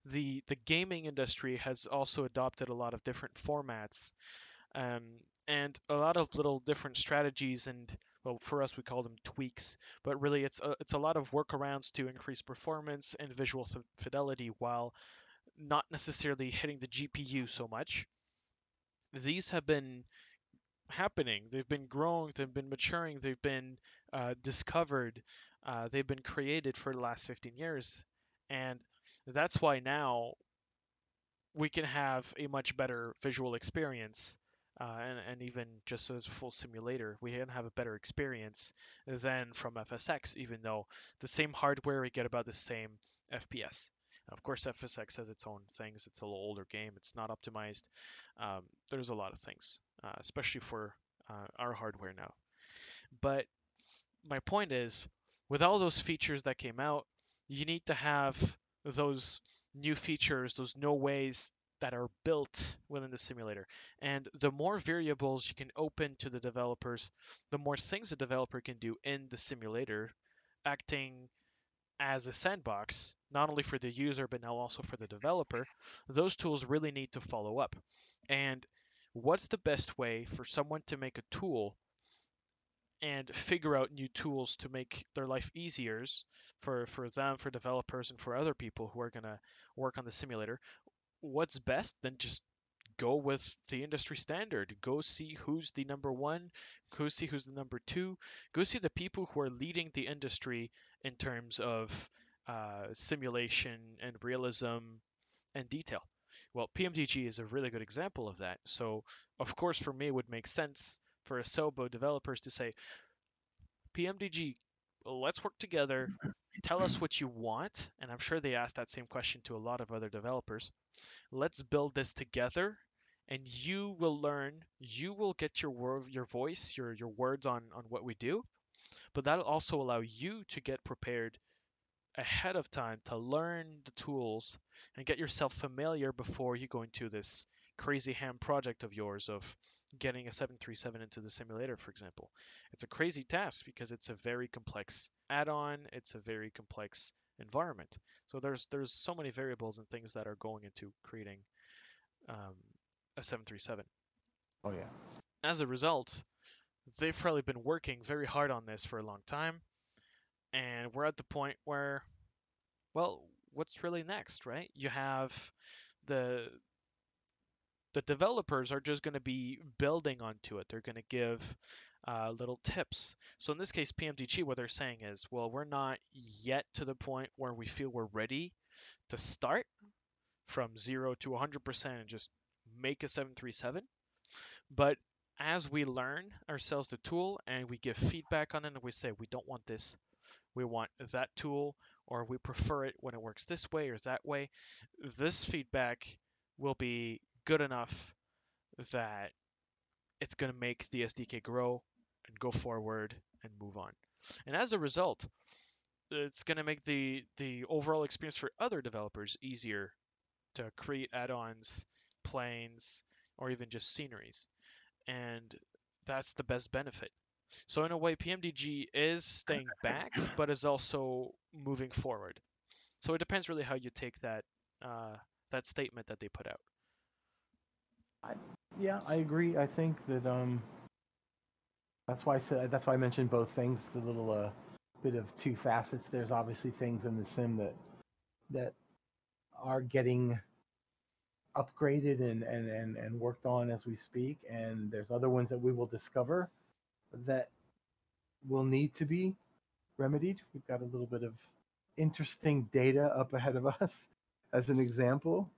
the the gaming industry has also adopted a lot of different formats um, and a lot of little different strategies and well for us we call them tweaks but really it's a, it's a lot of workarounds to increase performance and visual fi- fidelity while not necessarily hitting the GPU so much. These have been happening. They've been growing they've been maturing they've been uh, discovered uh, they've been created for the last 15 years and that's why now we can have a much better visual experience uh, and, and even just as a full simulator, we can have a better experience than from FSX, even though the same hardware, we get about the same FPS. Of course, FSX has its own things. It's a little older game. It's not optimized. Um, there's a lot of things, uh, especially for uh, our hardware now. But my point is, with all those features that came out, you need to have those new features, those no ways that are built within the simulator. And the more variables you can open to the developers, the more things the developer can do in the simulator, acting as a sandbox, not only for the user, but now also for the developer, those tools really need to follow up. And what's the best way for someone to make a tool and figure out new tools to make their life easier for, for them, for developers, and for other people who are going to work on the simulator? What's best then just go with the industry standard. Go see who's the number one, go see who's the number two, go see the people who are leading the industry in terms of uh, simulation and realism and detail. Well, PMDG is a really good example of that. So, of course, for me, it would make sense for Asobo developers to say, PMDG, let's work together. Tell us what you want. And I'm sure they asked that same question to a lot of other developers. Let's build this together and you will learn, you will get your word, your voice, your, your words on, on what we do. But that'll also allow you to get prepared ahead of time to learn the tools and get yourself familiar before you go into this crazy ham project of yours of getting a 737 into the simulator, for example. It's a crazy task because it's a very complex add-on. It's a very complex environment. So there's there's so many variables and things that are going into creating um, a 737. Oh yeah. As a result, they've probably been working very hard on this for a long time, and we're at the point where, well, what's really next, right? You have the the developers are just going to be building onto it. They're going to give uh, little tips. So in this case, PMDG, what they're saying is, well, we're not yet to the point where we feel we're ready to start from zero to 100% and just make a 737. But as we learn ourselves the tool and we give feedback on it and we say we don't want this, we want that tool, or we prefer it when it works this way or that way, this feedback will be good enough that it's going to make the SDK grow and go forward and move on. And as a result, it's going to make the the overall experience for other developers easier to create add-ons, planes, or even just sceneries. And that's the best benefit. So in a way, PMDG is staying back, but is also moving forward. So it depends really how you take that uh, that statement that they put out. Yeah, I agree. I think that um, that's why I said that's why I mentioned both things. It's a little uh, bit of two facets. There's obviously things in the sim that that are getting upgraded and, and, and, and worked on as we speak, and there's other ones that we will discover that will need to be remedied. We've got a little bit of interesting data up ahead of us, as an example.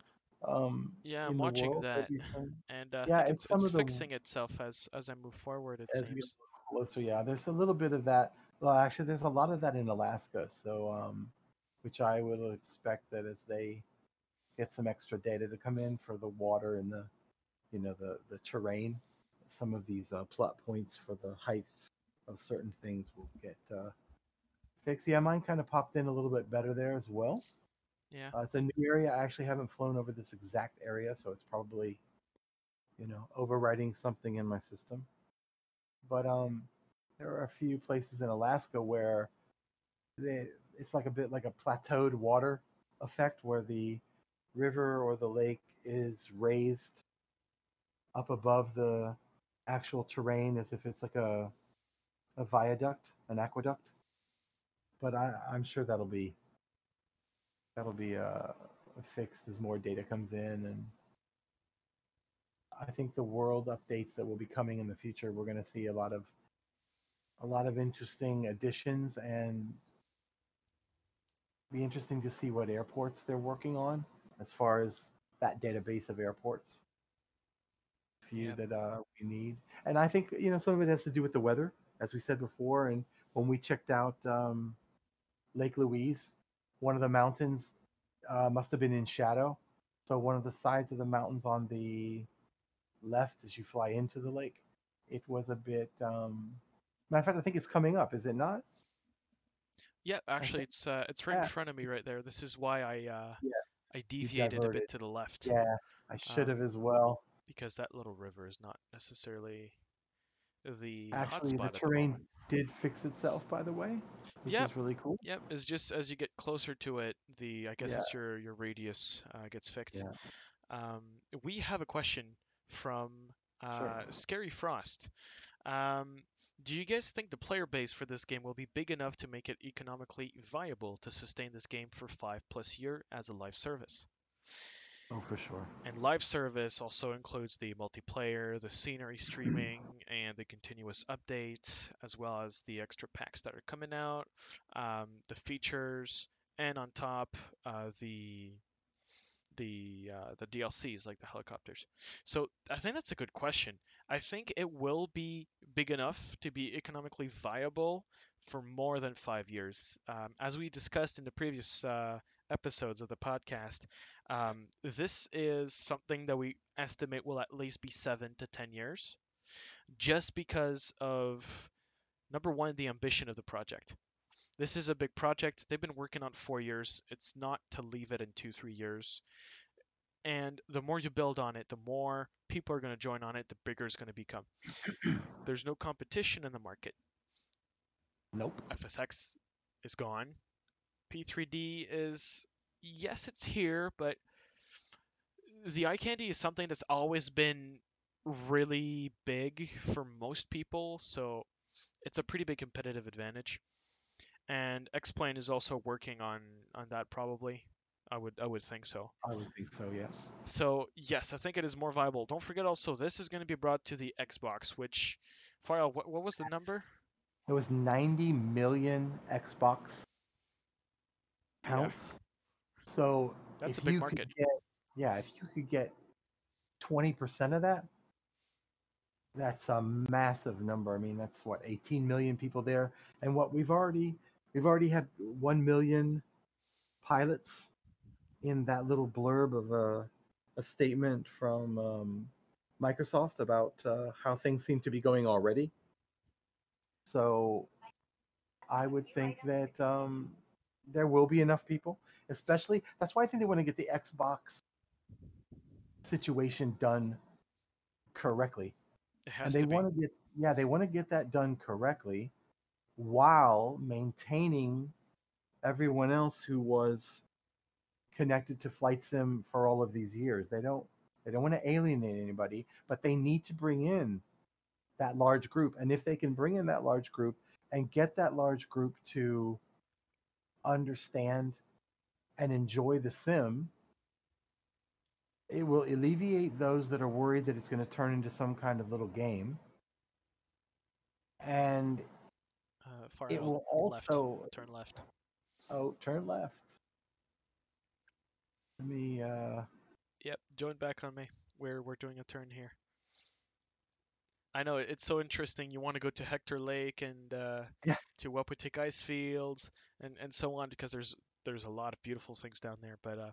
Um, Yeah, I'm watching world that, and uh, Yeah, it's, it's the- fixing itself as as I move forward. It seems. closer. Yeah, there's a little bit of that. Well, actually, there's a lot of that in Alaska. So, um, which I will expect that as they get some extra data to come in for the water and the, you know, the the terrain, some of these uh, plot points for the heights of certain things will get uh, fixed. Yeah, mine kind of popped in a little bit better there as well. Yeah. Uh, it's a new area. I actually haven't flown over this exact area, so it's probably, you know, overwriting something in my system. But um, there are a few places in Alaska where they, it's like a bit like a plateaued water effect, where the river or the lake is raised up above the actual terrain, as if it's like a a viaduct, an aqueduct. But I, I'm sure that'll be that'll be uh, fixed as more data comes in and i think the world updates that will be coming in the future we're going to see a lot of a lot of interesting additions and be interesting to see what airports they're working on as far as that database of airports few Yep. that uh, we need. And I think you know some of it has to do with the weather, as we said before. And when we checked out um, Lake Louise, one of the mountains uh, must have been in shadow. So one of the sides of the mountains on the left as you fly into the lake, it was a bit. Um, matter of fact, I think it's coming up. Is it not? Yeah, actually, it's uh, it's right in front of me right there. This is why I uh, Yes, I deviated a bit to the left Yeah, I should have Um, as well. because that little river is not necessarily the Actually, the the terrain moment. Did fix itself, by the way, which Yep. is really cool. Yep, it's just as you get closer to it, the I guess Yeah. it's your your radius uh, gets fixed. Yeah. Um, we have a question from uh, Sure. Scary Frost. Um, do you guys think the player base for this game will be big enough to make it economically viable to sustain this game for five plus year as a live service? Oh, for sure. And live service also includes the multiplayer, the scenery streaming, and the continuous updates, as well as the extra packs that are coming out, um, the features, and on top, uh, the the uh, the DLCs like the helicopters. So I think that's a good question. I think it will be big enough to be economically viable for more than five years. Um, as we discussed in the previous uh, episodes of the podcast, um, this is something that we estimate will at least be seven to ten years, just because of number one, the ambition of the project. This is a big project. They've been working on four years. It's not to leave it in two, three years. And the more you build on it, the more people are going to join on it, the bigger it's going to become. There's no competition in the market. Nope. FSX is gone. P3D is yes, it's here, but the eye candy is something that's always been really big for most people, so it's a pretty big competitive advantage. And X-Plane is also working on on that probably. I would I would think so. I would think so. Yes. So yes, I think it is more viable. Don't forget also this is going to be brought to the Xbox, which File, what, what was the number? It was 90 million Xbox Yeah. counts. So That's if a big you market. Could get, yeah, if you could get 20% of that, that's a massive number. I mean, that's what 18 million people there, and what we've already we've already had 1 million pilots in that little blurb of a a statement from um, Microsoft about uh, how things seem to be going already. So I would think that um, there will be enough people, especially that's why I think they want to get the Xbox situation done correctly. It And they to be. want to get yeah, they want to get that done correctly while maintaining everyone else who was connected to flight sim for all of these years. They don't they don't want to alienate anybody, but they need to bring in that large group. And if they can bring in that large group and get that large group to understand and enjoy the sim, it will alleviate those that are worried that it's going to turn into some kind of little game. And Uh, far it will left. also Turn left. oh turn left. Let me uh Yep, join back on me. We're we're doing a turn here. I know it's so interesting. You want to go to Hector Lake and uh, Yeah. to Waputik Ice Fields and and so on because there's there's a lot of beautiful things down there. But uh,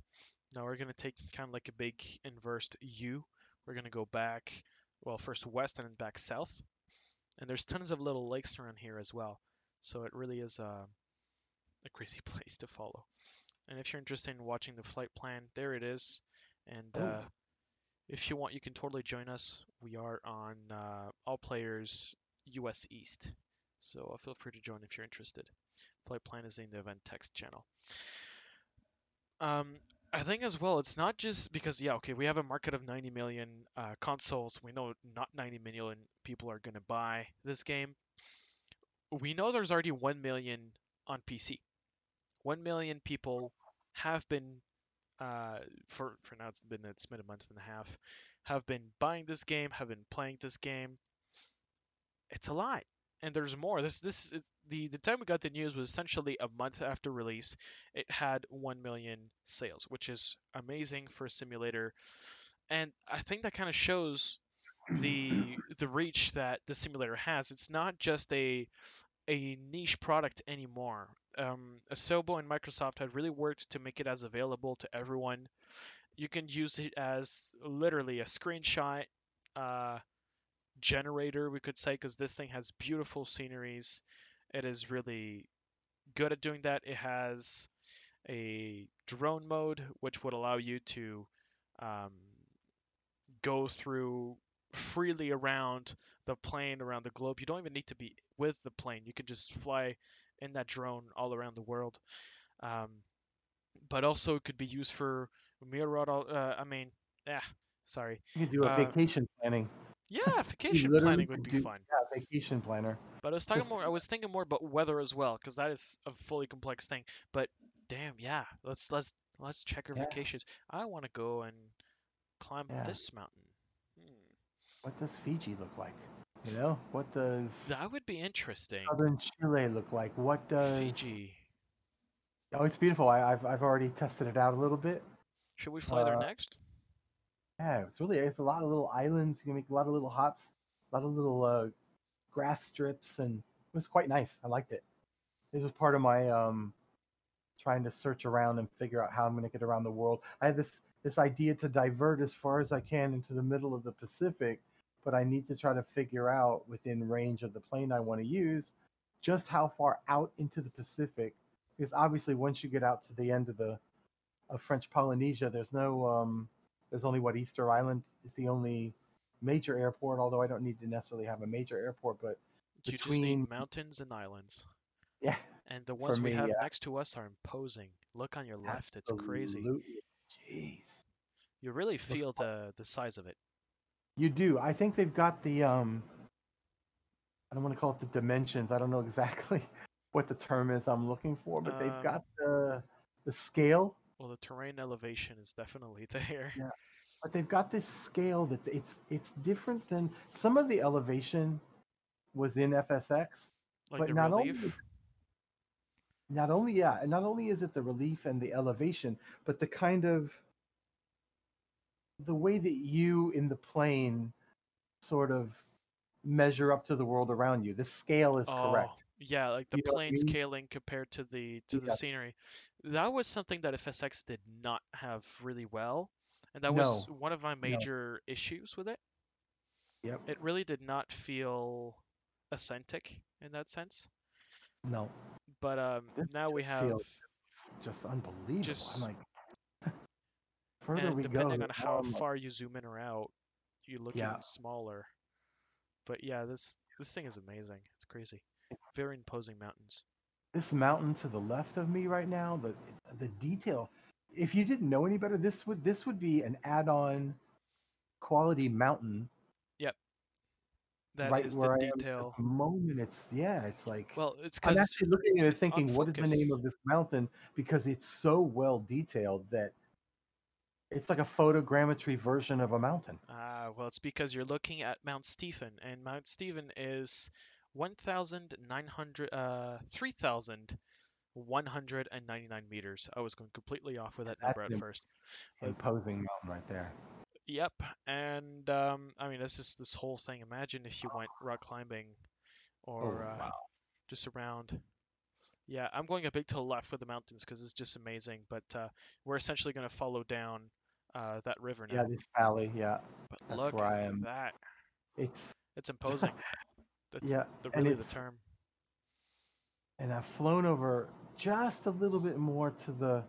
no, we're gonna take kind of like a big inversed U. We're gonna go back, well, first west and then back south. And there's tons of little lakes around here as well. So it really is uh, a crazy place to follow. And if you're interested in watching the flight plan, there it is. And Oh. uh, if you want, you can totally join us. We are on uh, All Players US East. So uh, feel free to join if you're interested. Flight plan is in the event text channel. Um, I think as well, it's not just because, yeah, okay, we have a market of 90 million uh, consoles. We know not 90 million people are going to buy this game. We know there's already 1 million on PC. 1 million people have been uh, for for now it's been it's been a month and a half have been buying this game have been playing this game it's a lot and there's more this this it, the the time we got the news was essentially a month after release it had 1 million sales which is amazing for a simulator and i think that kind of shows the the reach that the simulator has. It's not just a a niche product anymore. Um, Asobo and Microsoft have really worked to make it as available to everyone. You can use it as literally a screenshot uh, generator, we could say, because this thing has beautiful sceneries. It is really good at doing that. It has a drone mode, which would allow you to um, go through freely around the plane, around the globe. You don't even need to be with the plane. You can just fly in that drone all around the world. Um, but also, it could be used for mirror. Uh, I mean, yeah, sorry. You could do a Uh, vacation planning. Yeah, vacation planning would be do- fun. Yeah, vacation planner. But I was talking more. I was thinking more about weather as well, because that is a fully complex thing. But damn, yeah, let's let's let's check our Yeah. vacations. I want to go and climb Yeah. this mountain. Hmm. What does Fiji look like? You know, what does That would be interesting. southern Chile look like? What does Fiji. Oh, it's beautiful. I, I've I've already tested it out a little bit. Should we fly there Uh, next? Yeah, it's really it's a lot of little islands. You can make a lot of little hops, a lot of little uh, grass strips, and it was quite nice. I liked it. It was part of my um, trying to search around and figure out how I'm going to get around the world. I had this this idea to divert as far as I can into the middle of the Pacific, but I need to try to figure out within range of the plane I want to use just how far out into the Pacific. Because obviously, once you get out to the end of the of French Polynesia, there's no um, there's only what Easter Island is the only major airport. Although I don't need to necessarily have a major airport, but You between- mountains and islands, yeah, and the ones we have yeah. next to us are imposing. Look on your left; it's crazy. Jeez, You really feel the the size of it. You do. I think they've got the um. I don't want to call it the dimensions. I don't know exactly what the term is I'm looking for, but they've Um, got the the scale. Well, the terrain elevation is definitely there. Yeah. but they've got this scale that it's it's different than some of the elevation was in FSX. Like But the not only- relief. Not only yeah, and not only is it the relief and the elevation, but the kind of the way that you in the plane sort of measure up to the world around you. The scale is Oh, correct. Yeah, like the You I plane mean? scaling compared to the to the Yeah. scenery. That was something that FSX did not have really well, and that was one of my major issues with it. Yep. It really did not feel authentic in that sense. No, But um, This now we have, feels just unbelievable. Just- I'm like, further and we depending go, on how more far you zoom in or out, you look Yeah. even smaller. But yeah, this this thing is amazing. It's crazy. Very imposing mountains. this mountain to the left of me right now, the the detail. If you didn't know any better, this would this would be an add-on quality mountain Yep. That is right the where I detail. moment. It's yeah, it's like Well, it's I'm actually looking at it thinking, what is the name of this mountain? Because it's so well detailed that it's like a photogrammetry version of a mountain. Ah, well, it's because you're looking at Mount Stephen, and Mount Stephen is 1,900, uh, 3,199 meters. I was going completely off with that That's number at first. Imposing mountain right there. Yep, and um, I mean, that's just this whole thing. Imagine if you went rock climbing, or oh, uh, just around. Yeah, I'm going a bit to the left with the mountains because it's just amazing. But uh, we're essentially going to follow down uh, that river now. Yeah, this valley. Yeah, but that's look where I am. that. it's It's imposing. That's yeah, the, and really the term. and I've flown over just a little bit more to the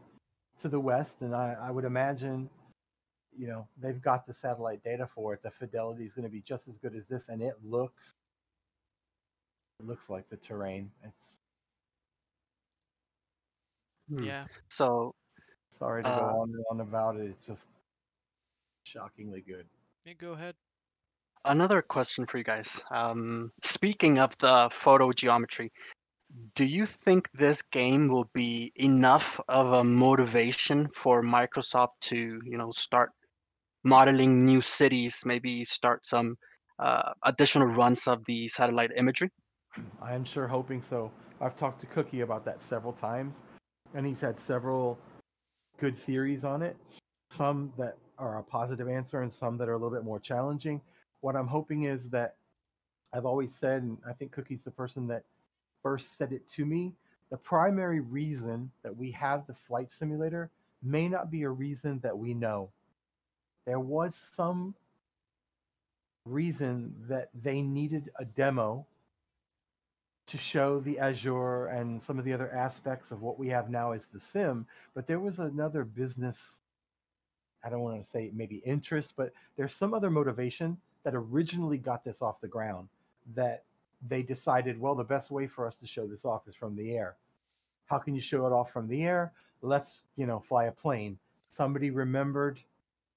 to the west, and I, I would imagine, you know, they've got the satellite data for it. The fidelity is going to be just as good as this, and it looks it looks like the terrain. It's Hmm. Yeah. So sorry to go Uh, on and on about it. It's just shockingly good. Yeah, go ahead. another question for you guys. Um, speaking of the photogrammetry, do you think this game will be enough of a motivation for Microsoft to, you know, start modeling new cities, maybe start some uh, additional runs of the satellite imagery? I am sure hoping so. I've talked to Cookie about that several times, and he's had several good theories on it. Some that are a positive answer, and some that are a little bit more challenging. what I'm hoping is that I've always said, and I think Cookie's the person that first said it to me. The primary reason that we have the flight simulator may not be a reason that we know. There was some reason that they needed a demo to show the Azure and some of the other aspects of what we have now as the sim, but there was another business I don't want to say maybe interest, but there's some other motivation that originally got this off the ground that they decided, well, the best way for us to show this off is from the air. How can you show it off from the air? Let's, you know, fly a plane. Somebody remembered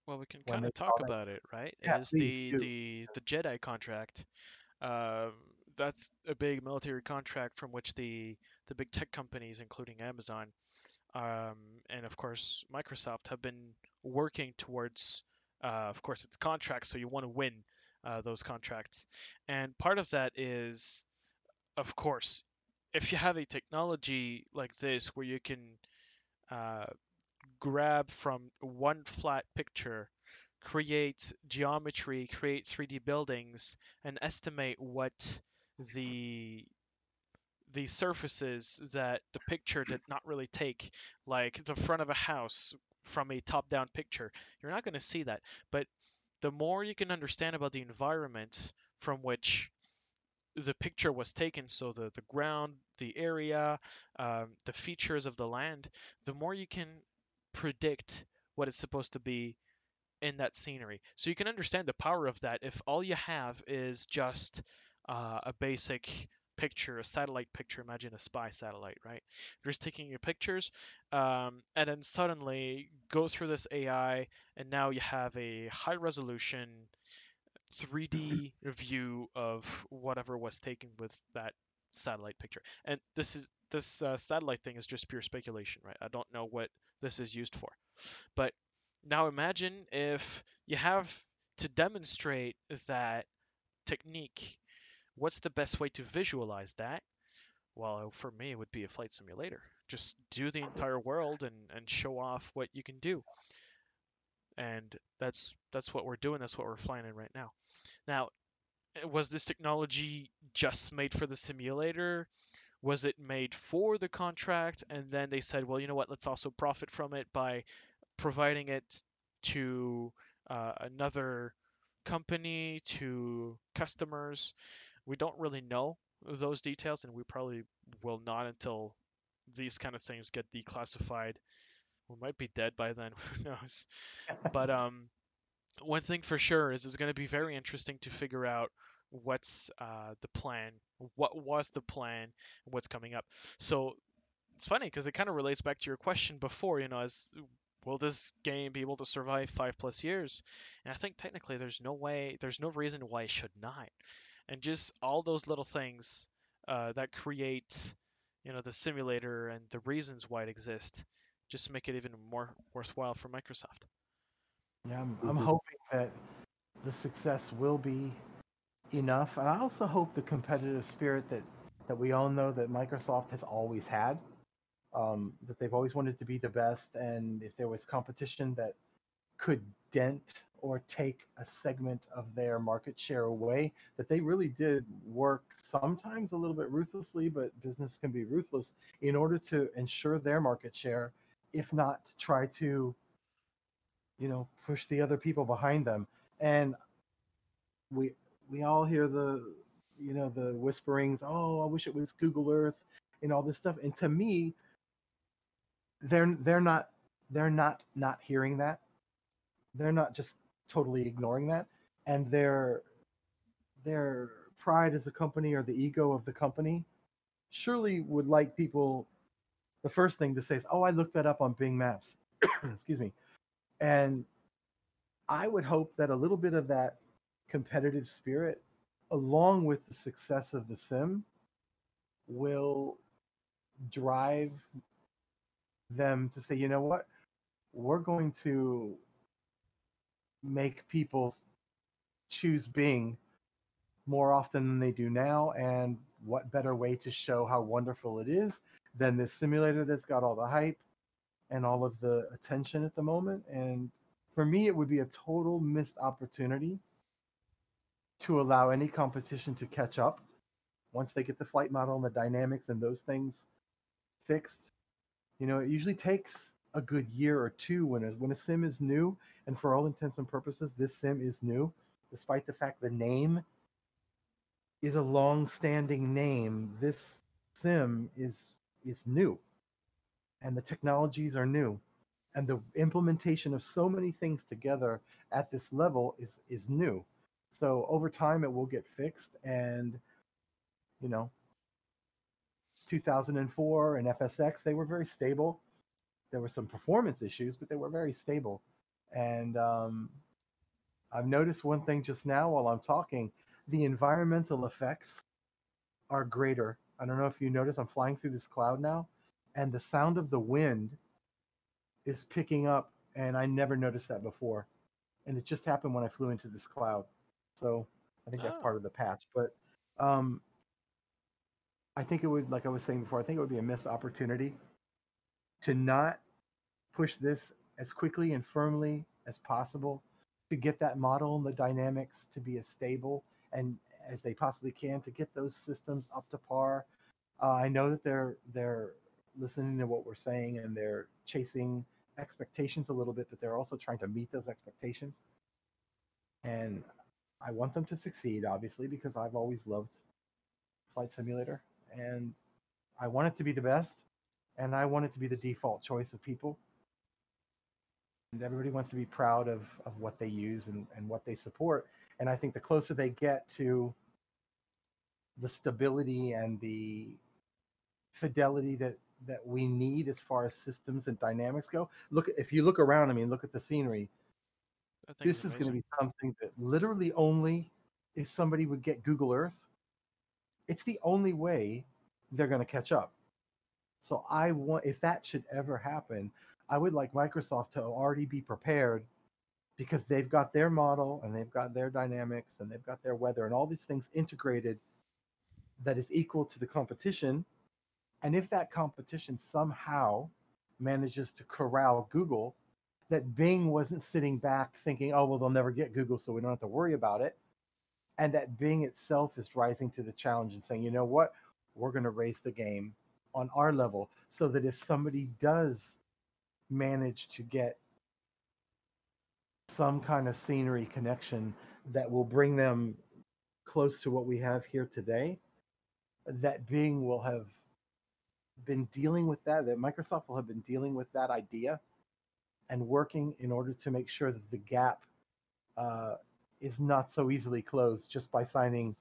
Well, we can kind of talk about it, right? Yeah, It is the do. the the Jedi contract. Um, that's a big military contract from which the the big tech companies, including Amazon, um, and of course Microsoft, have been working towards. Uh, of course, it's contracts, so you want to win uh, those contracts, and part of that is, of course, if you have a technology like this where you can uh, grab from one flat picture, create geometry, create 3D buildings, and estimate what the the surfaces that the picture did not really take, like the front of a house from a top-down picture. You're not going to see that. But the more you can understand about the environment from which the picture was taken, so the, the ground, the area, um, the features of the land, the more you can predict what it's supposed to be in that scenery. So you can understand the power of that if all you have is just uh, a basic picture, a satellite picture. Imagine a spy satellite, right? You're just taking your pictures, um, and then suddenly go through this AI, and now you have a high resolution 3D view of whatever was taken with that satellite picture. And this is this uh, satellite thing is just pure speculation, right? I don't know what this is used for. But now imagine if you have to demonstrate that technique, what's the best way to visualize that? Well, for me, it would be a flight simulator. Just do the entire world and, and show off what you can do. And that's that's what we're doing. That's what we're flying in right now. Now, eh, was this technology just made for the simulator? Was it made for the contract? And then they said, well, you know what? Let's also profit from it by providing it to uh, another company, to customers. We don't really know those details, and we probably will not until these kind of things get declassified. We might be dead by then. Who knows? But um, one thing for sure is it's going to be very interesting to figure out what's uh, the plan, what was the plan, what's coming up. So it's funny because it kind of relates back to your question before. You know, as will this game be able to survive five plus years? And I think technically there's no way, there's no reason why it should not. And just all those little things uh, that create, you know, the simulator and the reasons why it exists, just make it even more worthwhile for Microsoft. Yeah, I'm, I'm hoping that the success will be enough, and I also hope the competitive spirit that that we all know that Microsoft has always had, um, that they've always wanted to be the best, and if there was competition that could dent or take a segment of their market share away, that they really did work sometimes a little bit ruthlessly, but business can be ruthless in order to ensure their market share, if not to try to you know push the other people behind them. And we we all hear the you know the whisperings oh i wish it was google earth and all this stuff. And to me they're they're not they're not not hearing that they're not just totally ignoring that. And their their pride as a company or the ego of the company surely would like people the first thing to say is oh i looked that up on bing maps. Excuse me. And I would hope that a little bit of that competitive spirit, along with the success of the sim, will drive them to say, you know what, we're going to make people choose Bing more often than they do now. And what better way to show how wonderful it is than this simulator that's got all the hype and all of the attention at the moment. And for me, it would be a total missed opportunity to allow any competition to catch up once they get the flight model and the dynamics and those things fixed. You know, it usually takes a good year or two when a, when a sim is new, and for all intents and purposes, this sim is new, despite the fact the name is a long-standing name. This sim is is new, and the technologies are new, and the implementation of so many things together at this level is is new. So over time, it will get fixed, and you know, 2004 and FSX, they were very stable. There were some performance issues, but they were very stable. And um, I've noticed one thing just now while I'm talking the environmental effects are greater. I don't know if you notice, I'm flying through this cloud now, and the sound of the wind is picking up, and I never noticed that before. And it just happened when I flew into this cloud. So I think that's Oh. part of the patch. But um, I think it would, like I was saying before, I think it would be a missed opportunity to not push this as quickly and firmly as possible to get that model and the dynamics to be as stable and as they possibly can to get those systems up to par. Uh, I know that they're they're listening to what we're saying and they're chasing expectations a little bit, but they're also trying to meet those expectations. And I want them to succeed, obviously, because I've always loved Flight Simulator and I want it to be the best and I want it to be the default choice of people. And everybody wants to be proud of, of what they use and, and what they support. And I think the closer they get to the stability and the fidelity that, that we need as far as systems and dynamics go, look if you look around, I mean, look at the scenery. This is going to be something that literally only if somebody would get Google Earth, it's the only way they're going to catch up. So I want if that should ever happen, I would like Microsoft to already be prepared because they've got their model and they've got their dynamics and they've got their weather and all these things integrated that is equal to the competition. And if that competition somehow manages to corral Google, that Bing wasn't sitting back thinking, oh, well, they'll never get Google, so we don't have to worry about it. And that Bing itself is rising to the challenge and saying, you know what? We're going to raise the game on our level so that if somebody does manage to get some kind of scenery connection that will bring them close to what we have here today, that Bing will have been dealing with that, that Microsoft will have been dealing with that idea and working in order to make sure that the gap uh, is not so easily closed just by signing,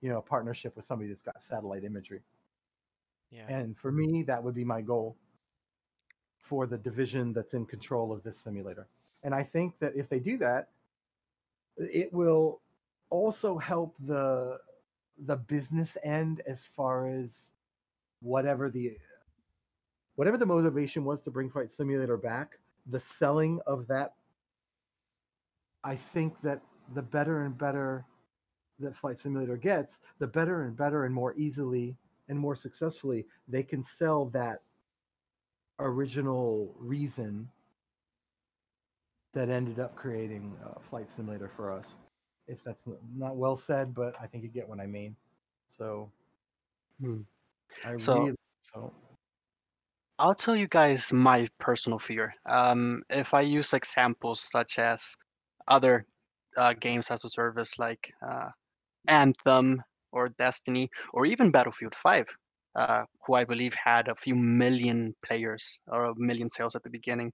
you know, a partnership with somebody that's got satellite imagery. Yeah. And for me, that would be my goal for the division that's in control of this simulator. And I think that if they do that, it will also help the the business end as far as whatever the whatever the motivation was to bring Flight Simulator back, the selling of that I think that the better and better that Flight Simulator gets, the better and better and more easily and more successfully they can sell that original reason that ended up creating uh, Flight Simulator for us. If that's not well said, but I think you get what I mean. So, Hmm. I So- really so I'll tell you guys my personal fear. Um, if I use examples such as other uh, games as a service like uh, Anthem or Destiny or even Battlefield 5, uh, who I believe had a few million players or a million sales at the beginning.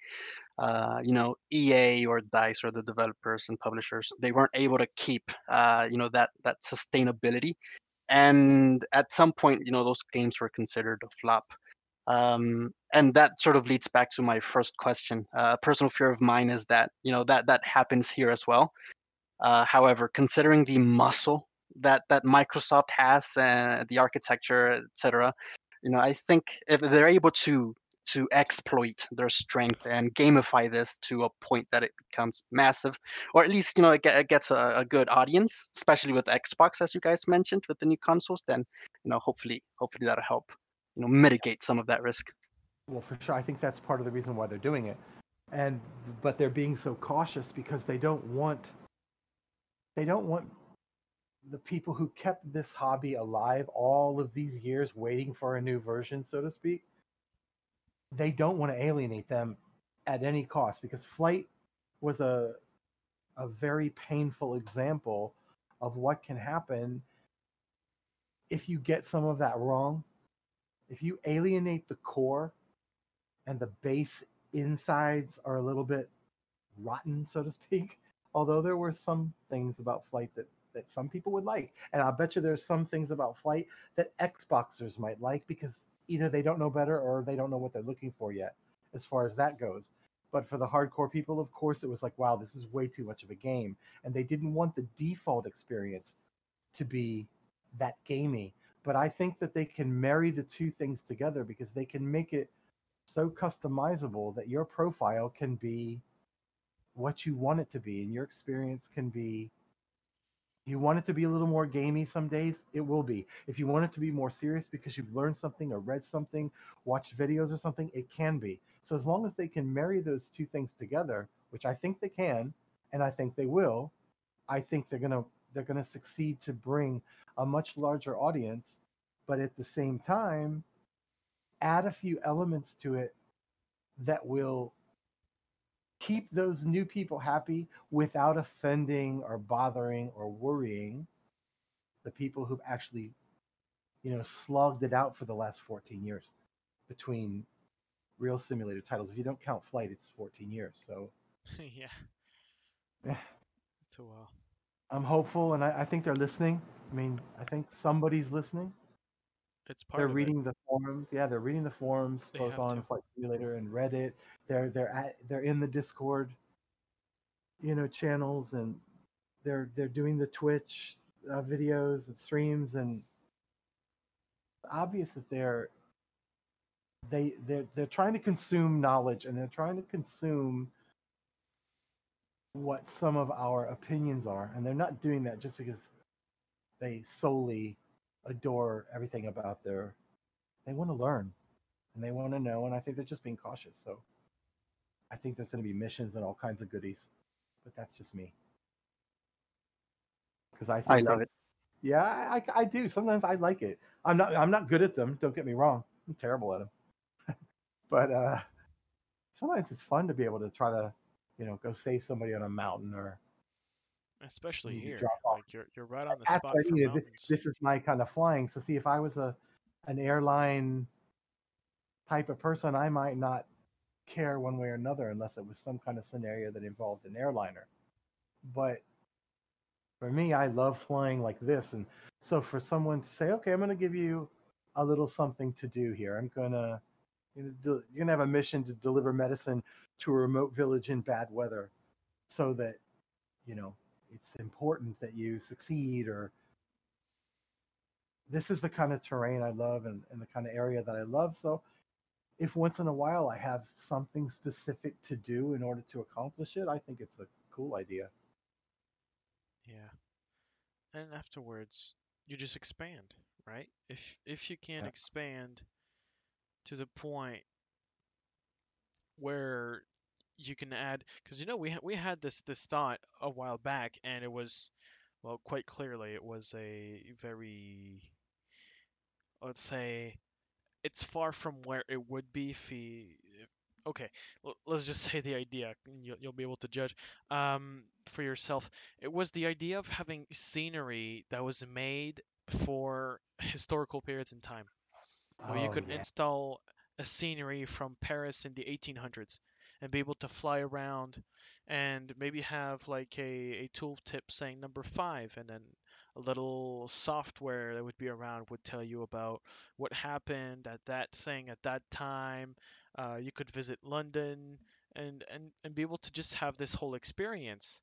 Uh, you know, EA or Dice or the developers and publishers, they weren't able to keep, uh, you know, that that sustainability. And at some point, you know, those games were considered a flop. Um, and that sort of leads back to my first question. Uh, a personal fear of mine is that you know that that happens here as well. Uh, however, considering the muscle that that Microsoft has, uh, the architecture, etc., you know, I think if they're able to to exploit their strength and gamify this to a point that it becomes massive, or at least you know it, get, it gets a, a good audience, especially with Xbox, as you guys mentioned, with the new consoles, then you know hopefully hopefully that'll help you know mitigate some of that risk. well for sure I think that's part of the reason why they're doing it. And but they're being so cautious because they don't want they don't want the people who kept this hobby alive all of these years waiting for a new version, so to speak, they don't want to alienate them at any cost because flight was a a very painful example of what can happen if you get some of that wrong. If you alienate the core and the base insides are a little bit rotten, so to speak, although there were some things about flight that that some people would like. And i'll bet you there's some things about flight that xboxers might like because either they don't know better or they don't know what they're looking for yet as far as that goes. But for the hardcore people of course it was like wow this is way too much of a game. And they didn't want the default experience to be that gamey. But i think that they can marry the two things together because they can make it so customizable that your profile can be what you want it to be and your experience can be you want it to be a little more gamey some days it will be. If you want it to be more serious because you've learned something or read something watched videos or something it can be. So as long as they can marry those two things together which i think they can and i think they will i think they're to they're to succeed to bring a much larger audience. But at the same time add a few elements to it that will keep those new people happy without offending or bothering or worrying the people who've actually you know slugged it out for the last 14 years between real simulator titles if you don't count flight it's 14 years so yeah. Yeah. It's a while. i'm hopeful and I, I think they're listening i mean i think somebody's listening It's part they're reading the forums. Yeah, they're reading the forums They both on to. Flight Simulator and Reddit. They're they're at they're in the Discord, you know, channels and they're they're doing the Twitch uh, videos and streams and obvious that they're they they're they're trying to consume knowledge and they're trying to consume what some of our opinions are and they're not doing that just because they solely adore everything about their they want to learn and they want to know and i think they're just being cautious so i think there's going to be missions and all kinds of goodies but that's just me. Because i think I love they- it. yeah I, I i do sometimes i like it. I'm not i'm not good at them don't get me wrong i'm terrible at them but uh sometimes it's fun to be able to try to you know go save somebody on a mountain or Especially to here. Like you're you're right on the that's spot what I for needed. This is my kind of flying. So see, if I was a an airline type of person, I might not care one way or another unless it was some kind of scenario that involved an airliner. But for me, I love flying like this, and so for someone to say, "Okay, I'm going to give you a little something to do here. I'm gonna you you're gonna have a mission to deliver medicine to a remote village in bad weather, so that you know it's important that you succeed or this is the kind of terrain I love and, and the kind of area that I love. So if once in a while I have something specific to do in order to accomplish it, I think it's a cool idea. Yeah. And afterwards, you just expand, right? If if you can Yeah. expand to the point where you can add, because you know we ha- we had this this thought a while back, and it was, well, quite clearly it was a very, let's say, it's far from where it would be if he. Okay, l- let's just say the idea. You'll, you'll be able to judge um, for yourself. It was the idea of having scenery that was made for historical periods in time, where you Oh, could yeah. install a scenery from Paris in the 1800s and be able to fly around and maybe have like a, a tooltip saying number five and then a little software that would be around would tell you about what happened at that thing at that time. Uh, you could visit London and, and, and be able to just have this whole experience.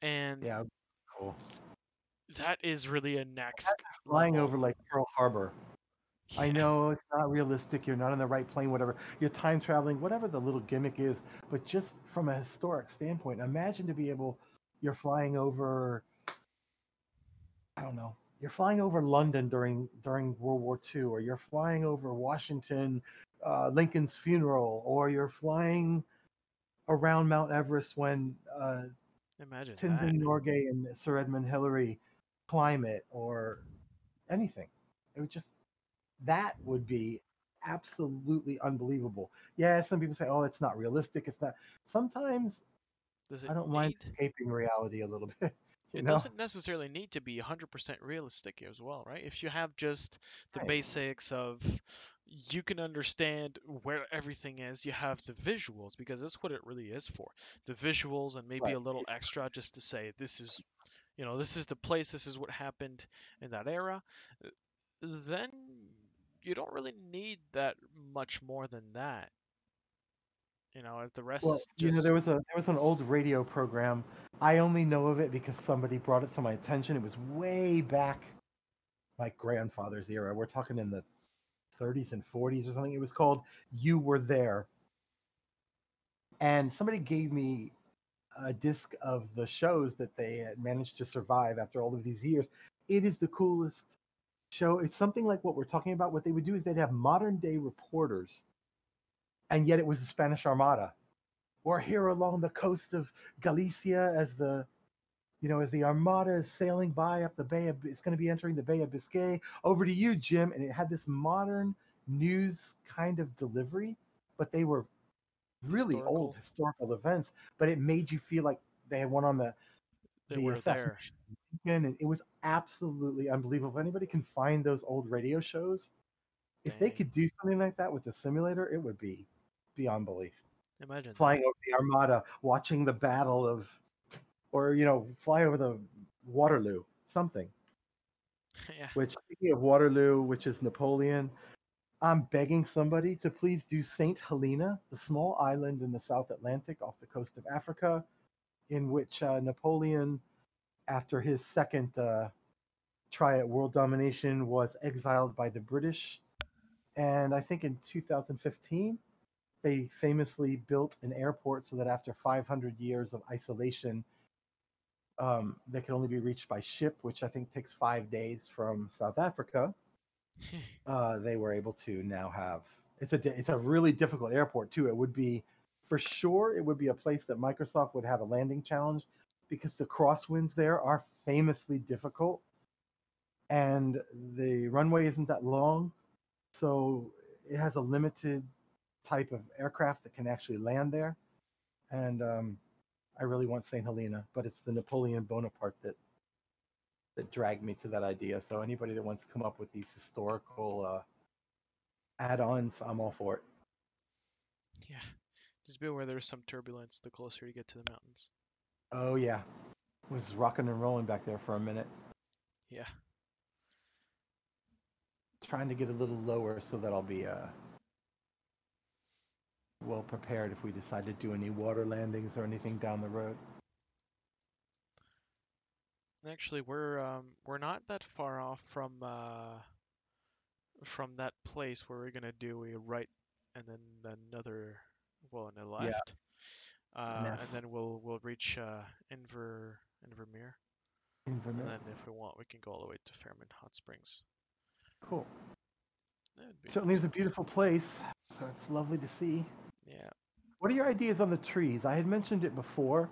And Yeah, cool. that is really a next Flying level. over like Pearl Harbor. I know it's not realistic. You're not on the right plane, whatever. You're time traveling, whatever the little gimmick is. But just from a historic standpoint, imagine to be able, you're flying over, I don't know, you're flying over London during during World War II, or you're flying over Washington, uh, Lincoln's funeral, or you're flying around Mount Everest when uh, Imagine Tenzing. Norgay and Sir Edmund Hillary climate or anything. It would just that would be absolutely unbelievable. Yeah, some people say, "Oh, it's not realistic." It's not. Sometimes Does it I don't mind need- escaping reality a little bit. It know? doesn't necessarily need to be 100% realistic as well, right? If you have just the Right. basics of you can understand where everything is, you have the visuals because that's what it really is for. The visuals and maybe Right. a little extra just to say this is, you know, this is the place, this is what happened in that era. uh, Then you don't really need that much more than that. You know, if the rest Well, is you know, there was a there was an old radio program. I only know of it because somebody brought it to my attention. It was way back, my grandfather's era. We're talking in the 30s and 40s or something. It was called "You Were There," and somebody gave me a disc of the shows that they had managed to survive after all of these years. It is the coolest show. It's something like what we're talking about. What they would do is they'd have modern day reporters, and yet it was the Spanish Armada or here along the coast of Galicia as the you know as the armada is sailing by up the bay of it's going to be entering the bay of biscay over to you jim and it had this modern news kind of delivery but they were really old historical events but it made you feel like they had one on the they the were there. assassination and it was absolutely unbelievable if anybody can find those old radio shows if they could do something like that with the simulator it would be beyond belief Imagine that. flying over the Armada, watching the battle of, or you know, fly over the Waterloo, something. yeah. Which speaking of Waterloo, which is Napoleon, I'm begging somebody to please do Saint Helena, the small island in the South Atlantic off the coast of Africa, in which uh, Napoleon, after his second uh, try at world domination, was exiled by the British, and I think in 2015 they famously built an airport so that after 500 years of isolation, um, they could only be reached by ship, which I think takes five days from South Africa. Uh, they were able to now have it's a it's a really difficult airport too. It would be for sure it would be a place that Microsoft would have a landing challenge because the crosswinds there are famously difficult, and the runway isn't that long, so it has a limited type of aircraft that can actually land there. And um, I really want St. Helena, but it's the Napoleon Bonaparte that that dragged me to that idea. So anybody that wants to come up with these historical uh, add-ons, I'm all for it. Yeah. Just be aware there's some turbulence the closer you get to the mountains. Oh yeah, was rocking and rolling back there for a minute, Yeah. Trying to get a little lower so that I'll be uh, well prepared if we decide to do any water landings or anything down the road. Actually, we're um we're not that far off from uh from that place where we're gonna do a right and then another well and a Yeah. left. Uh, Ness. and then we'll we'll reach uh Inver Invermere. And then if we want we can go all the way to Fairmont Hot Springs. Cool. That'd be Certainly is a beautiful place, so it's lovely to see. Yeah. What are your ideas on the trees? I had mentioned it before.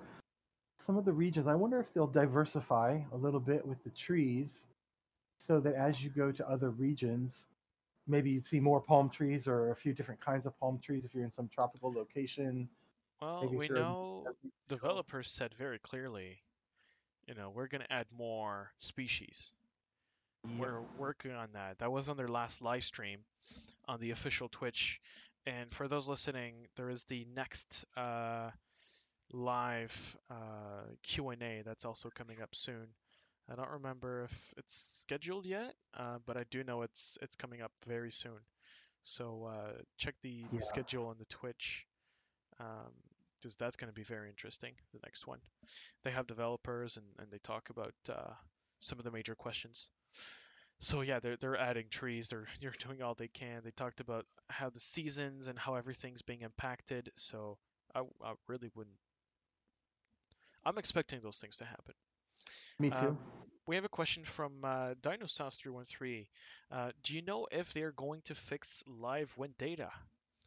Some of the regions, I wonder if they'll diversify a little bit with the trees so that as you go to other regions, maybe you'd see more palm trees or a few different kinds of palm trees if you're in some tropical location. Well, we if you're in know developers said very clearly, you know, we're gonna add more species. Yep. We're working on that. That was on their last live stream on the official Twitch. And for those listening, there is the next uh, live uh, Q&A that's also coming up soon. I don't remember if it's scheduled yet, uh, but I do know it's it's coming up very soon. So uh, check the, Yeah. schedule on the Twitch, because that's going to be very interesting. The next one, they have developers and, and they talk about uh, some of the major questions. So yeah, they're they're adding trees. They're they're doing all they can. They talked about how the seasons and how everything's being impacted. So I, I really wouldn't. I'm expecting those things to happen. Me too. Um, we have a question from uh, Dinosaurs313. Uh, do you know if they're going to fix live wind data?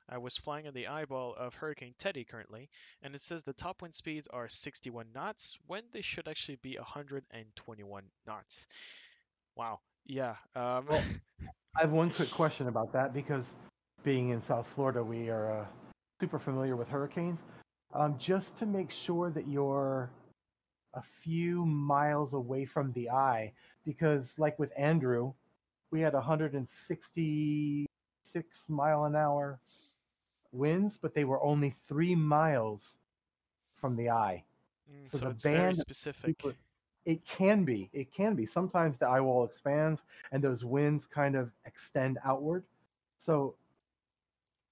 I was flying in the eyeball of Hurricane Teddy currently, and it says the top wind speeds are 61 knots when they should actually be 121 knots. Wow. Yeah. Um, Well, I have one quick question about that because being in South Florida, we are uh, super familiar with hurricanes. Um, just to make sure that you're a few miles away from the eye, because like with Andrew, we had 166 mile an hour winds, but they were only three miles from the eye. mm, so so the it's very band is specific. super- It can be. It can be. Sometimes the eye wall expands and those winds kind of extend outward. So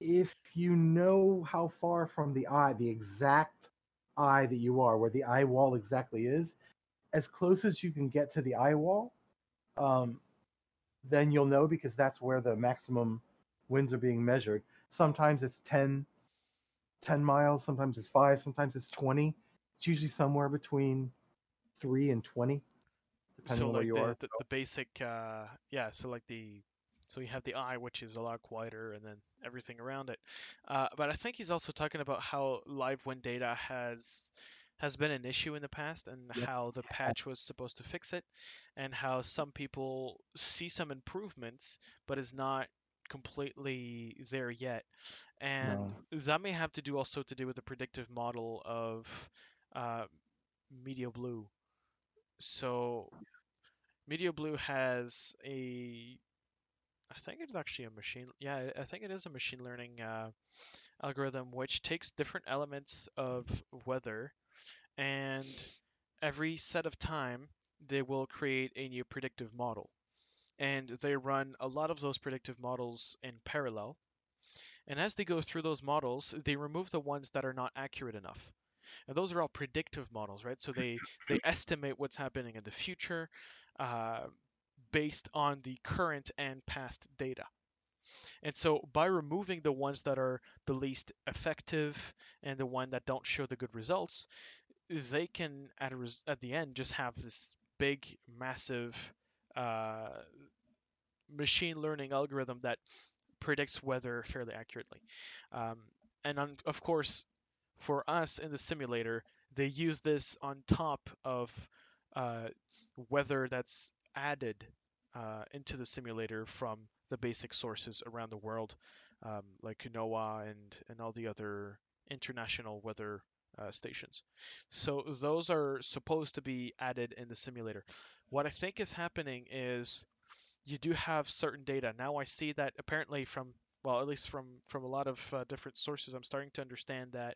if you know how far from the eye, the exact eye that you are, where the eye wall exactly is, as close as you can get to the eye wall, um, then you'll know because that's where the maximum winds are being measured. Sometimes it's 10, 10 miles, sometimes it's 5, sometimes it's 20. It's usually somewhere between 3 and 20, depending so on where you the, are. the, the basic uh yeah so like the so you have the eye which is a lot quieter and then everything around it uh, but i think he's also talking about how live wind data has has been an issue in the past and Yep. how the patch was supposed to fix it and how some people see some improvements but is not completely there yet and No. that may have to do also to do with the predictive model of uh, Meteoblue so Meteoblue has a, I think it's actually a machine. Yeah, I think it is a machine learning uh, algorithm which takes different elements of weather, and every set of time they will create a new predictive model, and they run a lot of those predictive models in parallel. And as they go through those models, they remove the ones that are not accurate enough. And those are all predictive models, right? So they they estimate what's happening in the future uh, based on the current and past data. And so by removing the ones that are the least effective and the one that don't show the good results, they can at a res- at the end just have this big, massive uh, machine learning algorithm that predicts weather fairly accurately. Um, and on, of course, for us in the simulator, they use this on top of uh, weather that's added uh, into the simulator from the basic sources around the world, um, like NOAA and, and all the other international weather uh, stations. So those are supposed to be added in the simulator. What I think is happening is you do have certain data. Now I see that apparently from well, at least from from a lot of uh, different sources, I'm starting to understand that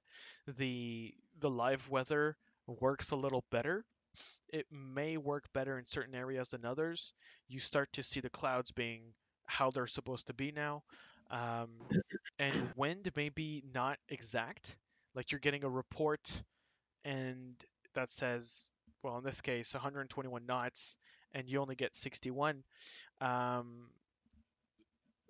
the the live weather works a little better. It may work better in certain areas than others. You start to see the clouds being how they're supposed to be now, um, and wind may be not exact. Like you're getting a report, and that says, well, in this case, 121 knots, and you only get 61. Um,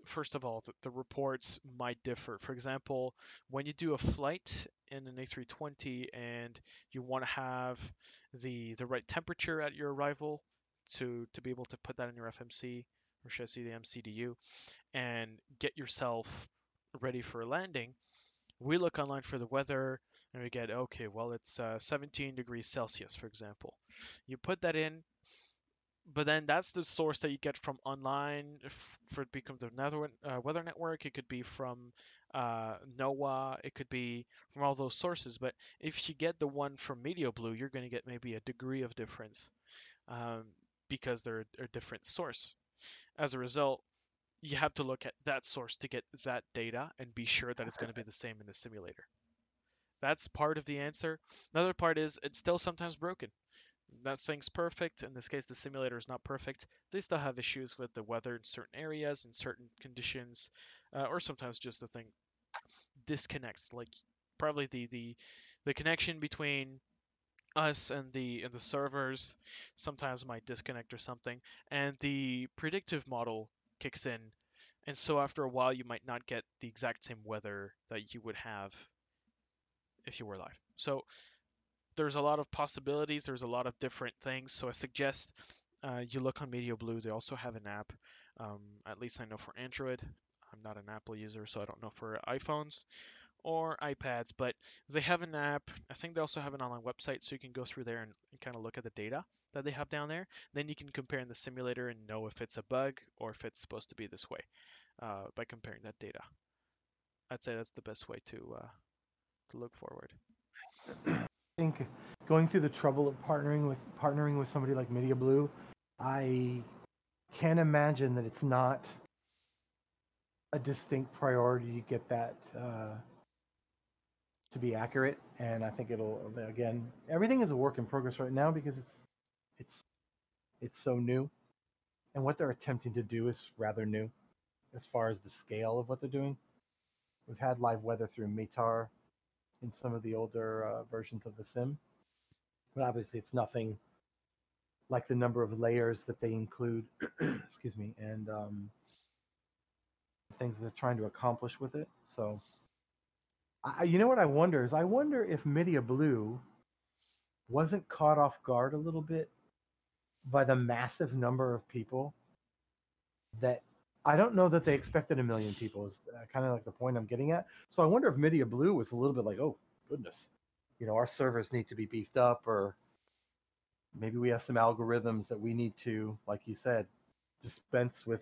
first of all, the, the reports might differ. For example, when you do a flight in an A320 and you want to have the the right temperature at your arrival to to be able to put that in your FMC or should I say the MCDU and get yourself ready for landing, we look online for the weather and we get okay, well it's uh, 17 degrees Celsius, for example. You put that in, but then that's the source that you get from online f- for it becomes a nether, uh, weather network. It could be from uh, NOAA it could be from all those sources. But if you get the one from Meteoblue you're going to get maybe a degree of difference um, because they're a different source. As a result you have to look at that source to get that data and be sure that it's going to be the same in the simulator. That's part of the answer. Another part is it's still sometimes broken that thing's perfect. In this case, the simulator is not perfect. They still have issues with the weather in certain areas, in certain conditions, uh, or sometimes just the thing disconnects. Like probably the the the connection between us and the and the servers sometimes might disconnect or something, and the predictive model kicks in, and so after a while you might not get the exact same weather that you would have if you were live. So there's a lot of possibilities. There's a lot of different things. So I suggest uh, you look on Meteoblue. They also have an app. Um, at least I know for Android. I'm not an Apple user, so I don't know for iPhones or iPads, but they have an app. I think they also have an online website, so you can go through there and, and kind of look at the data that they have down there. Then you can compare in the simulator and know if it's a bug or if it's supposed to be this way uh, by comparing that data. I'd say that's the best way to uh, to look forward. I think going through the trouble of partnering with partnering with somebody like Meteoblue, I can't imagine that it's not a distinct priority to get that uh, to be accurate. And I think it'll again everything is a work in progress right now because it's it's it's so new, and what they're attempting to do is rather new, as far as the scale of what they're doing. We've had live weather through METAR in some of the older uh, versions of the sim, but obviously it's nothing like the number of layers that they include. excuse me, and um, things they're trying to accomplish with it. So, I, you know what I wonder is I wonder if Meteoblue wasn't caught off guard a little bit by the massive number of people that I don't know that they expected a million people is uh, kind of like the point I'm getting at. So I wonder if Meteoblue was a little bit like, oh goodness, you know, our servers need to be beefed up, or maybe we have some algorithms that we need to, like you said, dispense with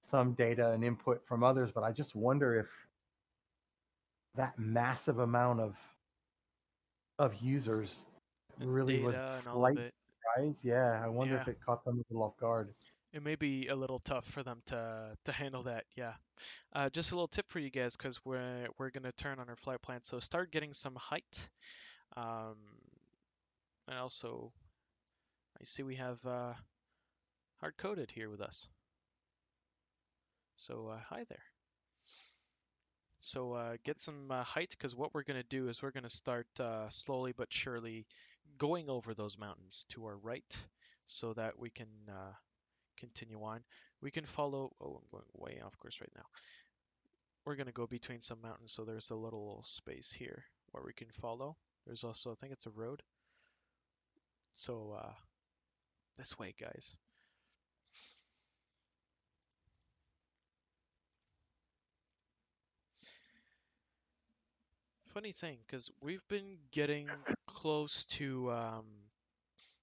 some data and input from others. But I just wonder if that massive amount of of users really was data a and all of slight surprise. Yeah, I wonder if it caught them a little off guard. It may be a little tough for them to to handle that. Yeah. Uh, just a little tip for you guys, because we're we're gonna turn on our flight plan. So start getting some height. Um, and also, I see we have uh, hard coded here with us. So uh, hi there. So uh, get some uh, height, because what we're gonna do is we're gonna start uh, slowly but surely going over those mountains to our right, so that we can. Continue on. We can follow. Oh, I'm going way off course right now. We're going to go between some mountains, so there's a little space here where we can follow. There's also, I think it's a road. So, uh, this way, guys. Funny thing, because we've been getting close to um,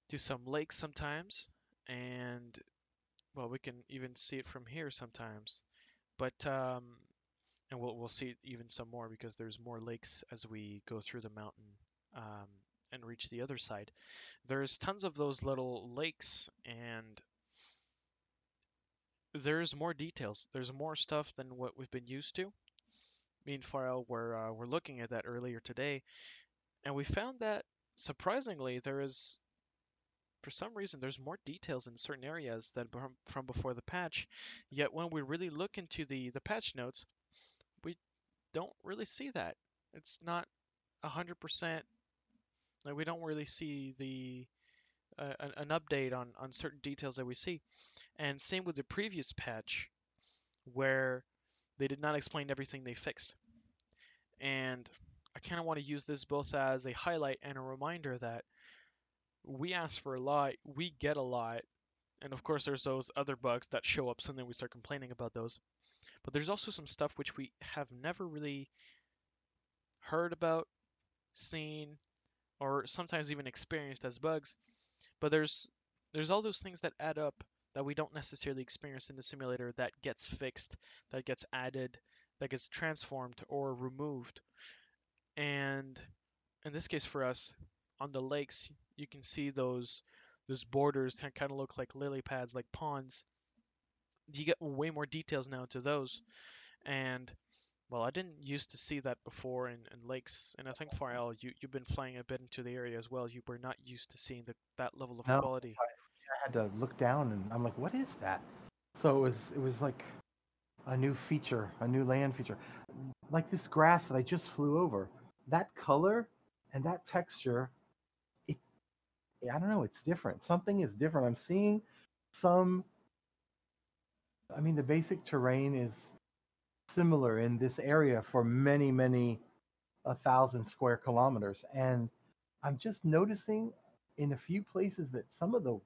to some lakes sometimes, and well, we can even see it from here sometimes. But um, and we'll we'll see even some more because there's more lakes as we go through the mountain um, and reach the other side. There's tons of those little lakes, and there's more details. There's more stuff than what we've been used to. Me and Farrell were uh, were looking at that earlier today, and we found that surprisingly there is for some reason there's more details in certain areas than from, before the patch. Yet when we really look into the the patch notes we don't really see that. It's not 100% like we don't really see the uh, an, an update on on certain details that we see. And same with the previous patch where they did not explain everything they fixed. And i kind of want to use this both as a highlight and a reminder that we ask for a lot, we get a lot. And of course, there's those other bugs that show up, so then we start complaining about those. But there's also some stuff which we have never really heard about, seen, or sometimes even experienced as bugs. But there's there's all those things that add up that we don't necessarily experience in the simulator that gets fixed, that gets added, that gets transformed or removed. And in this case for us, on the lakes, you can see those those borders that kind of look like lily pads, like ponds. You get way more details now to those, and well, I didn't used to see that before in, in lakes, and I think Farrell, you you've been flying a bit into the area as well. You were not used to seeing the, that level of No, quality. I had to look down and I'm like, what is that? So it was it was like a new feature, a new land feature. Like this grass that I just flew over. That color and that texture, I don't know, it's different. Something is different. I'm seeing some I mean the basic terrain is similar in this area for many, many a thousand square kilometers. And I'm just noticing in a few places that some of the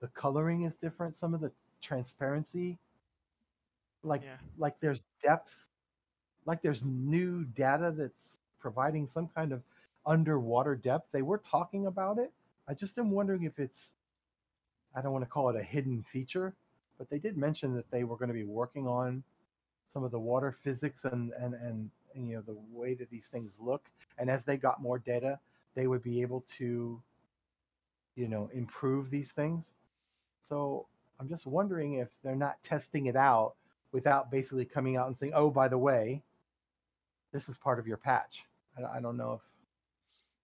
the coloring is different, some of the transparency like Yeah. like there's depth, like there's new data that's providing some kind of underwater depth. They were talking about it. I just am wondering if it's I don't want to call it a hidden feature, but they did mention that they were going to be working on some of the water physics and and and, and you know the way that these things look. And as they got more data, they would be able to you know improve these things. So I'm just wondering if they're not testing it out without basically coming out and saying, "Oh, by the way, this is part of your patch." I, I don't know if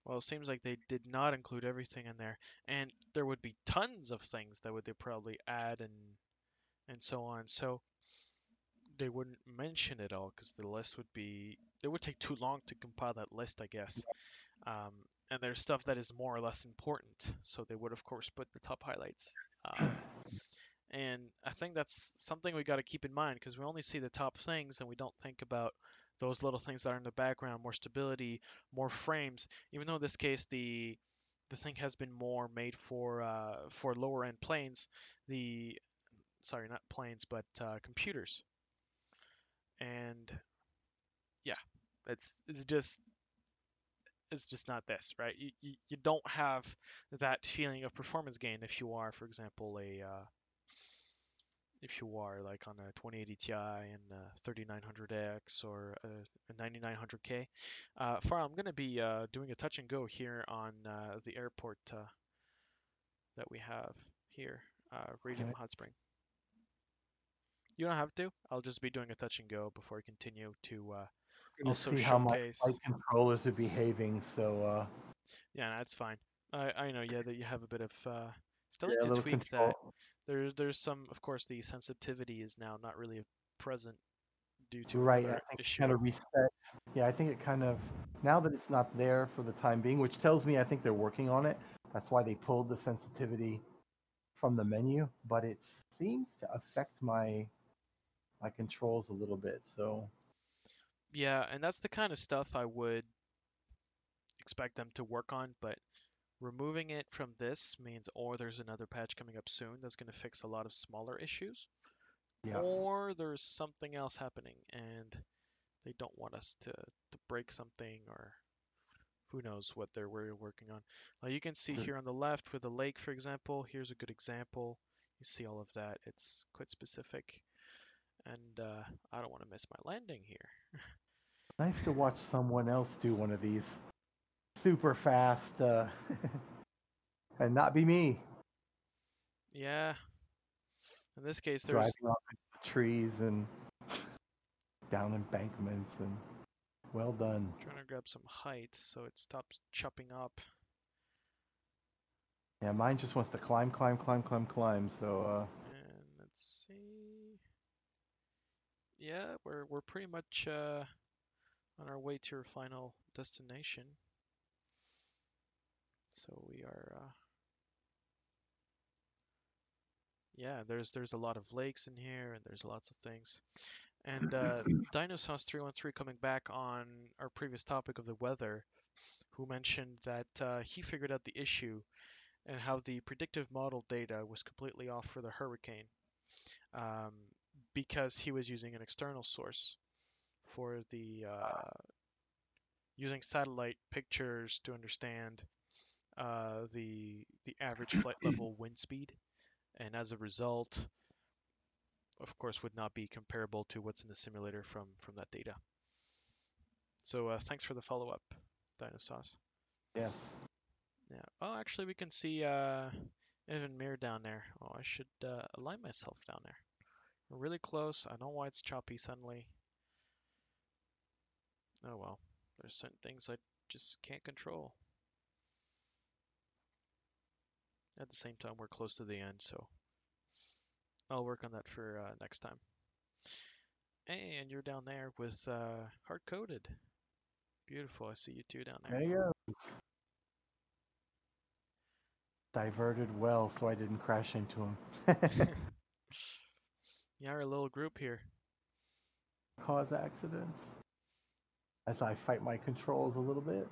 Well, it seems like they did not include everything in there, and there would be tons of things that would they probably add and and so on. So they wouldn't mention it all because the list would be it would take too long to compile that list, I guess. Um, and there's stuff that is more or less important, so they would of course put the top highlights. Um, and I think that's something we got to keep in mind because we only see the top things and we don't think about those little things that are in the background, more stability, more frames. Even though in this case the the thing has been more made for uh, for lower end planes, the sorry not planes but uh, computers. And yeah, it's it's just it's just not this, right? You, you, you don't have that feeling of performance gain if you are, for example, a uh, if you are like on a 2080 Ti and a 3900X or a, a 9900K. Uh, Farrell, I'm going to be uh, doing a touch and go here on uh, the airport uh, that we have here, uh, Radium. Hot Spring. You don't have to. I'll just be doing a touch and go before I continue to uh, also see how my showcase. flight controllers are behaving. So uh, Yeah, that's fine. I, I know, yeah, that you have a bit of uh, still yeah, need to tweak control. that. There's there's some, of course, the sensitivity is now not really present due to Right, I think issue. kind of reset. Yeah, I think it kind of now that it's not there for the time being, which tells me I think they're working on it. That's why they pulled the sensitivity from the menu, but it seems to affect my my controls a little bit. So Yeah, and that's the kind of stuff I would expect them to work on, but removing it from this means or there's another patch coming up soon that's going to fix a lot of smaller issues, yeah, or there's something else happening and they don't want us to, to break something or who knows what they're really working on. Uh, you can see here on the left with the lake, for example, here's a good example. You see all of that. It's quite specific. And uh, I don't want to miss my landing here. nice to watch someone else do one of these super fast uh, and not be me Yeah. In this case, there's driving off trees and down embankments and well done. trying to grab some height so it stops chopping up. Yeah, mine just wants to climb, climb, climb, climb, climb. So uh, And let's see. Yeah, we're we're pretty much uh, on our way to our final destination. So we are. Uh, yeah, there's there's a lot of lakes in here, and there's lots of things. And uh, Dinosaurs 313 coming back on our previous topic of the weather, who mentioned that uh, he figured out the issue and how the predictive model data was completely off for the hurricane um, because he was using an external source for the uh, using satellite pictures to understand uh, the the average flight level wind speed, and as a result, of course, would not be comparable to what's in the simulator from from that data. So uh, thanks for the follow up, Dinosaurs. yes, Yeah. Oh, actually, we can see uh, Invermere down there. Oh, I should uh, align myself down there. We're really close. I know why it's choppy suddenly. Oh well. There's certain things I just can't control. At the same time, we're close to the end, so I'll work on that for uh, next time. And you're down there with uh, hard coded. Beautiful. I see you two down there. there you go. Diverted well, so I didn't crash into him. yeah, our little group here. Cause accidents. As I fight my controls a little bit.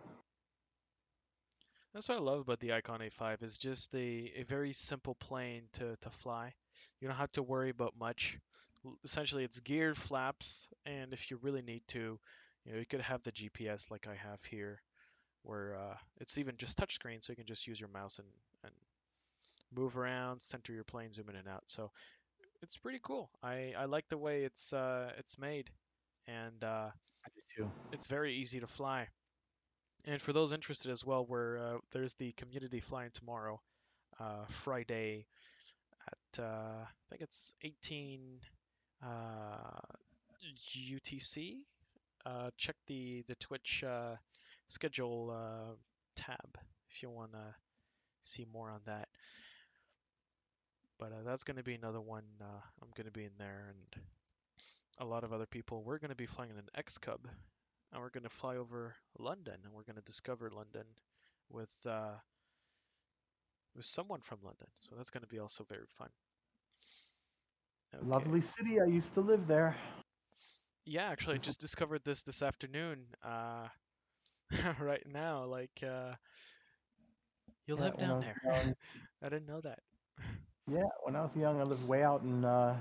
That's what I love about the Icon A5 is just a, a very simple plane to, to fly. You don't have to worry about much. essentially it's geared flaps, and if you really need to, you know, you could have the GPS like I have here, where uh, it's even just touchscreen, so you can just use your mouse and and move around, center your plane, zoom in and out. So it's pretty cool. I I like the way it's uh it's made, and uh, I do too. it's very easy to fly. And for those interested as well, where uh, there's the community flying tomorrow, uh, Friday at uh, I think it's 18 uh, UTC. Uh, check the the Twitch uh, schedule uh, tab if you want to see more on that. But uh, that's going to be another one. Uh, I'm going to be in there, and a lot of other people. We're going to be flying in an X Cub, and we're going to fly over London, and we're going to discover London with uh, with someone from London. So that's going to be also very fun. Okay. Lovely city. I used to live there. Yeah, actually, I just discovered this this afternoon. Uh, right now, like uh, you Yeah, live I down was there. young- I didn't know that. Yeah, when I was young, I lived way out in uh,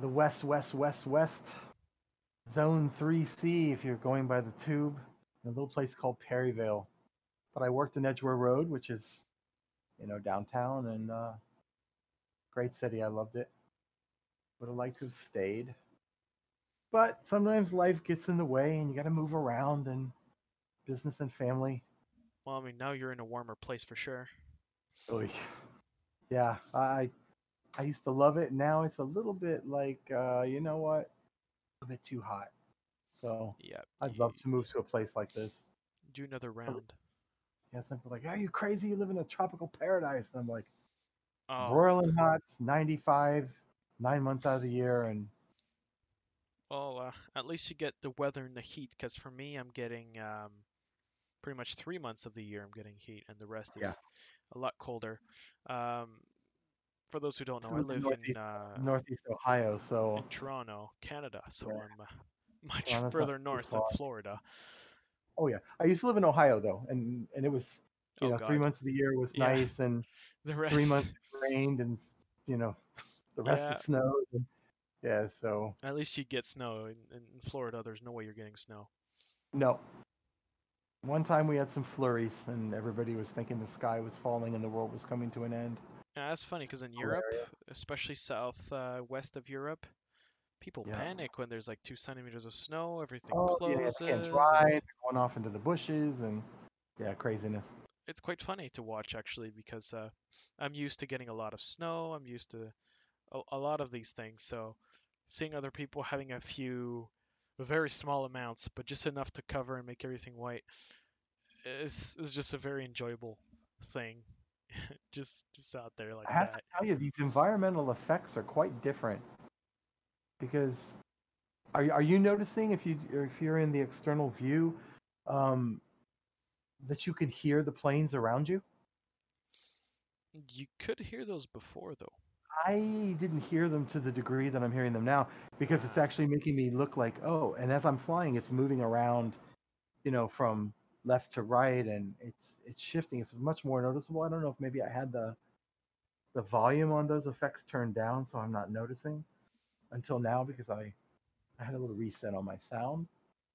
the west, west, west, west zone 3C. If you're going by the tube, in a little place called Perivale. But I worked in Edgware Road, which is, you know, downtown, and uh, great city. I loved it. Would have liked to have stayed, but sometimes life gets in the way, and you got to move around, and business and family. Well, I mean, now you're in a warmer place for sure. Oy. Yeah, I I used to love it. Now it's a little bit like uh, you know what, a bit too hot. So Yeah. I'd love to move to a place like this. do another round. Yeah, some people are like, are you crazy? You live in a tropical paradise. And I'm like, Oh, broiling hot, 95, nine months out of the year, and well, uh, at least you get the weather and the heat. Because for me, I'm getting um, pretty much three months of the year I'm getting heat, and the rest is Yeah. a lot colder. Um, for those who don't know, I live Northeast- in uh, Northeast Ohio. So in Toronto, Canada, so Yeah. I'm uh, much Toronto's further north than. Florida. oh yeah, I used to live in Ohio though, and and it was you Oh, know three months of the year was Yeah. nice, and The rest, three months it rained, and you know the rest Yeah. it snowed. And, yeah, so at least you get snow. In, in Florida, there's no way you're getting snow. No. One time we had some flurries, and everybody was thinking the sky was falling and the world was coming to an end. Yeah, that's funny because in. Europe, especially south uh, west of Europe, people Yeah. panic when there's like two centimeters of snow. Everything Oh, yeah, closes. it's getting and dry, going off into the bushes, and yeah, craziness. It's quite funny to watch actually because uh, I'm used to getting a lot of snow. I'm used to a, a lot of these things. So seeing other people having a few very small amounts, but just enough to cover and make everything white, is is just a very enjoyable thing. just just out there like I have that. to tell you, these environmental effects are quite different. Because are you, are you noticing if you if you're in the external view, um, that you can hear the planes around you? You could hear those before though. I didn't hear them to the degree that I'm hearing them now because it's actually making me look like oh, and as I'm flying, it's moving around, you know, from left to right, and it's it's shifting. It's much more noticeable. I don't know if maybe I had the the volume on those effects turned down, so I'm not noticing until now because I I had a little reset on my sound.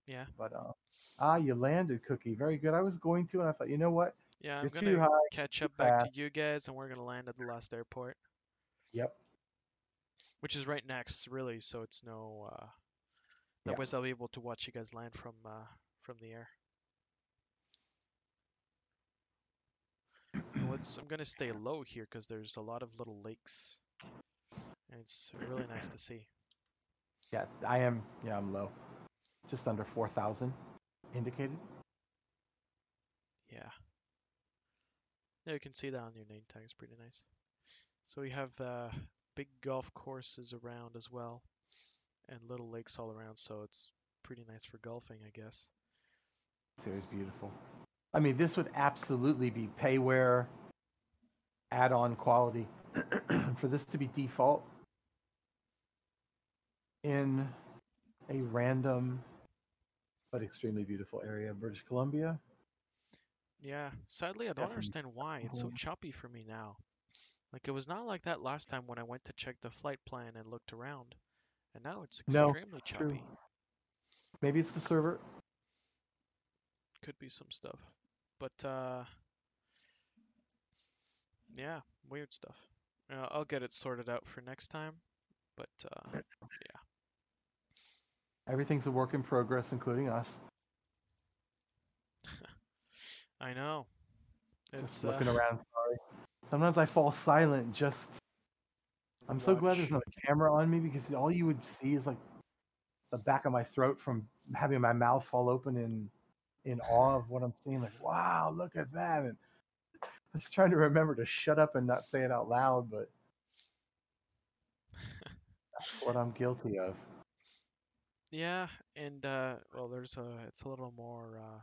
Yeah. But uh, ah, you landed, Cookie. Very good. I was going to, and I thought, you know what? Yeah, I'm You're gonna too high. catch up back fast. to you guys, and we're gonna land at the last airport, Yep. which is right next, really. So it's no. Uh, that Yeah. way I'll be able to watch you guys land from uh, from the air. What's I'm gonna stay low here because there's a lot of little lakes, and it's really nice to see. Yeah, I am. Yeah, I'm low. Just under 4,000 indicated. Yeah. Yeah, you can see that on your name tag. It's pretty nice. So we have uh, big golf courses around as well, and little lakes all around. So it's pretty nice for golfing, I guess. Series beautiful. I mean, this would absolutely be payware add-on quality for this to be default in a random but extremely beautiful area of British Columbia. Yeah. Sadly, I don't Definitely. understand why it's so Mhm. choppy for me now. Like it was not like that last time when I went to check the flight plan and looked around, and now it's No, extremely true. choppy. Maybe it's the server. Could be some stuff, but uh, yeah, weird stuff. Uh, I'll get it sorted out for next time, but uh, yeah. Everything's a work in progress, including us. I know. It's Just looking uh, around. Sorry. Sometimes I fall silent. Just. I'm so glad there's watch. not a camera on me because all you would see is like the back of my throat from having my mouth fall open in in awe of what I'm seeing. Like, wow, look at that! And was trying to remember to shut up and not say it out loud, but that's what I'm guilty of. Yeah, and uh, well, there's a. It's a little more. Uh,